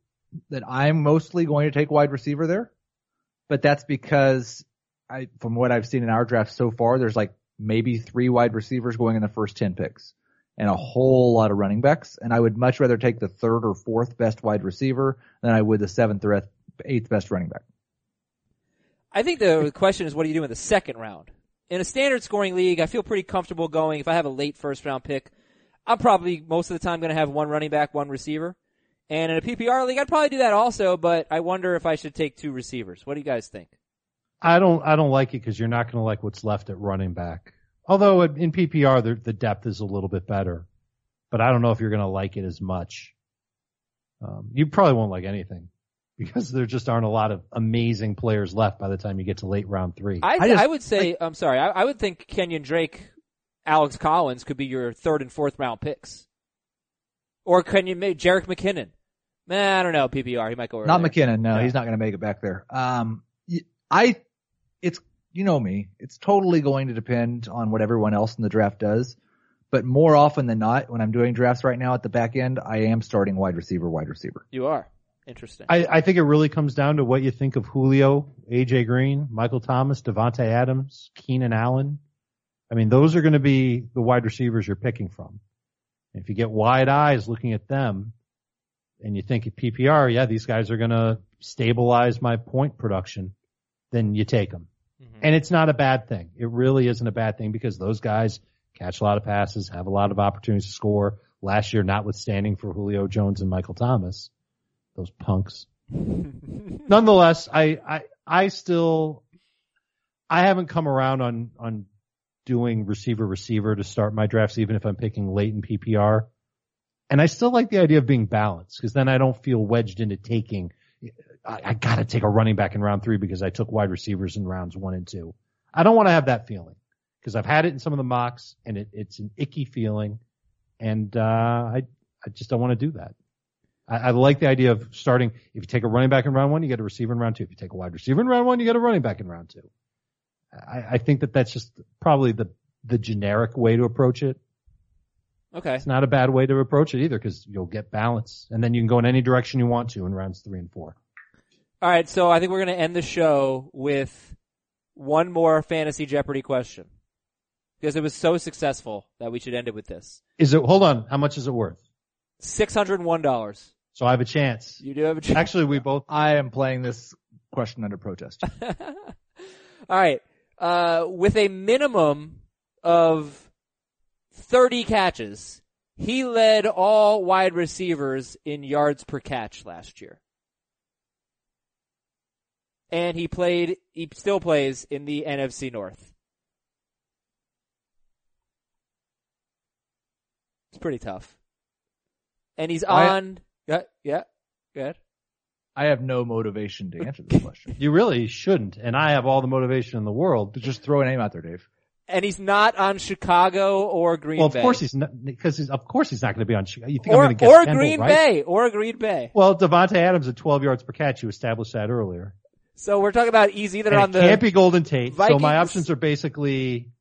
Speaker 3: that I'm mostly going to take wide receiver there, but that's because I, from what I've seen in our draft so far, there's like maybe three wide receivers going in the first 10 picks and a whole lot of running backs. And I would much rather take the third or fourth best wide receiver than I would the seventh or eighth best running back.
Speaker 2: I think the question is what do you do in the second round? In a standard scoring league, I feel pretty comfortable going. If I have a late first round pick, I'm probably most of the time going to have one running back, one receiver. And in a PPR league, I'd probably do that also, but I wonder if I should take two receivers. What do you guys think?
Speaker 4: I don't. I don't like it because you're not going to like what's left at running back. Although in PPR the, the depth is a little bit better, but I don't know if you're going to like it as much. Um, you probably won't like anything because there just aren't a lot of amazing players left by the time you get to late round three.
Speaker 2: I,
Speaker 3: I just-
Speaker 2: I would say, I'm sorry, I, I would think Kenyan Drake, Alex Collins could be your third and fourth round picks. Or Kenyan, Jerick McKinnon. Man, I don't know, PPR, he might go over
Speaker 3: Not
Speaker 2: there.
Speaker 3: McKinnon. No,
Speaker 2: Yeah.
Speaker 3: he's not going to make it back there. Um, y- I, it's, you know me, it's totally going to depend on what everyone else in the draft does. but more often than not, when I'm doing drafts right now at the back end, I am starting wide receiver, wide receiver.
Speaker 2: You are. Interesting.
Speaker 4: I, I think it really comes down to what you think of Julio, AJ Green, Michael Thomas, Davante Adams, Keenan Allen. I mean, those are going to be the wide receivers you're picking from. If you get wide eyes looking at them and you think at PPR, yeah, these guys are going to stabilize my point production, then you take them.
Speaker 2: Mm-hmm.
Speaker 4: And it's not a bad thing. It really isn't a bad thing because those guys catch a lot of passes, have a lot of opportunities to score. Last year, notwithstanding for Julio Jones and Michael Thomas, those punks. Nonetheless, I, I, I still, I haven't come around on, on doing receiver receiver to start my drafts, even if I'm picking late in PPR. And I still like the idea of being balanced because then I don't feel wedged into taking, I, I gotta take a running back in round three because I took wide receivers in rounds one and two. I don't want to have that feeling because I've had it in some of the mocks and it, it's an icky feeling. And, uh, I, I just don't want to do that. I, I like the idea of starting. If you take a running back in round one, you get a receiver in round two. If you take a wide receiver in round one, you get a running back in round two. I, I think that that's just probably the the generic way to approach it.
Speaker 2: Okay.
Speaker 4: It's not a bad way to approach it either because you'll get balance and then you can go in any direction you want to in rounds three and four.
Speaker 2: All right, so I think we're going to end the show with one more fantasy Jeopardy question because it was so successful that we should end it with this.
Speaker 4: Is it? Hold on. How much is it worth?
Speaker 2: Six hundred and one dollars.
Speaker 4: So I have a chance.
Speaker 2: You do have a chance.
Speaker 4: Actually, we both.
Speaker 3: I am playing this question under protest.
Speaker 2: All right. Uh, with a minimum of 30 catches, he led all wide receivers in yards per catch last year. And he played, he still plays in the NFC North. It's pretty tough. And he's
Speaker 3: I-
Speaker 2: on, yeah, yeah, good.
Speaker 3: I have no motivation to answer this question.
Speaker 4: You really shouldn't. And I have all the motivation in the world.
Speaker 3: to just throw a name out there, Dave.
Speaker 2: And he's not on Chicago or Green Bay.
Speaker 4: well,
Speaker 2: Bay.
Speaker 4: of course he's not because he's of course he's not going to be on. Chi- You think I'm going to guess
Speaker 2: or
Speaker 4: Kendall,
Speaker 2: Green
Speaker 4: right?
Speaker 2: Bay, or Green Bay.
Speaker 4: Well, Davante Adams at 12 yards per catch. You established that earlier.
Speaker 2: So we're talking about he's either
Speaker 4: And
Speaker 2: on
Speaker 4: it
Speaker 2: the
Speaker 4: can't be Golden Tate. So my options are basically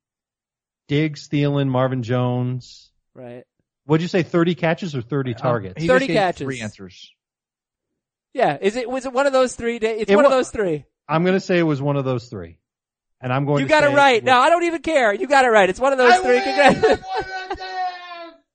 Speaker 4: Diggs, Thielen, Marvin Jones.
Speaker 2: right.
Speaker 4: What'd you say? 30 catches or 30 um, targets?
Speaker 3: He
Speaker 2: 30 catches.
Speaker 3: Three answers.
Speaker 2: Yeah, is it was it one of those three? Days? It's
Speaker 4: It
Speaker 2: one of those three.
Speaker 4: I'm going to say it was one of those three. And I'm going
Speaker 2: You
Speaker 4: to
Speaker 2: got it right.
Speaker 4: was-
Speaker 2: No, I don't even care. You got it right. It's one of those three. Congrats.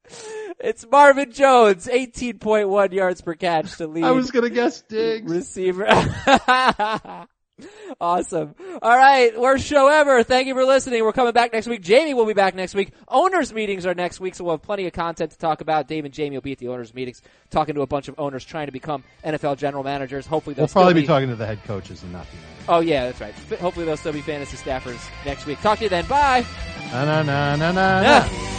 Speaker 2: it's Marvin Jones, 18.1 yards per catch to lead
Speaker 4: I was going to guess Diggs.
Speaker 2: receiver. awesome. All right, worst show ever. Thank you for listening. We're coming back next week. Jamie will be back next week. Owners meetings are next week, so we'll have plenty of content to talk about. Dave and Jamie will be at the owners meetings, talking to a bunch of owners trying to become NFL general managers. Hopefully, they'll
Speaker 4: We'll probably
Speaker 2: still
Speaker 4: be talking to the head coaches and not the owners.
Speaker 2: Oh yeah, that's right. Hopefully they'll still be fantasy staffers next week. Talk to you then. Bye.
Speaker 4: Na na na na na.
Speaker 2: Yeah.
Speaker 4: na.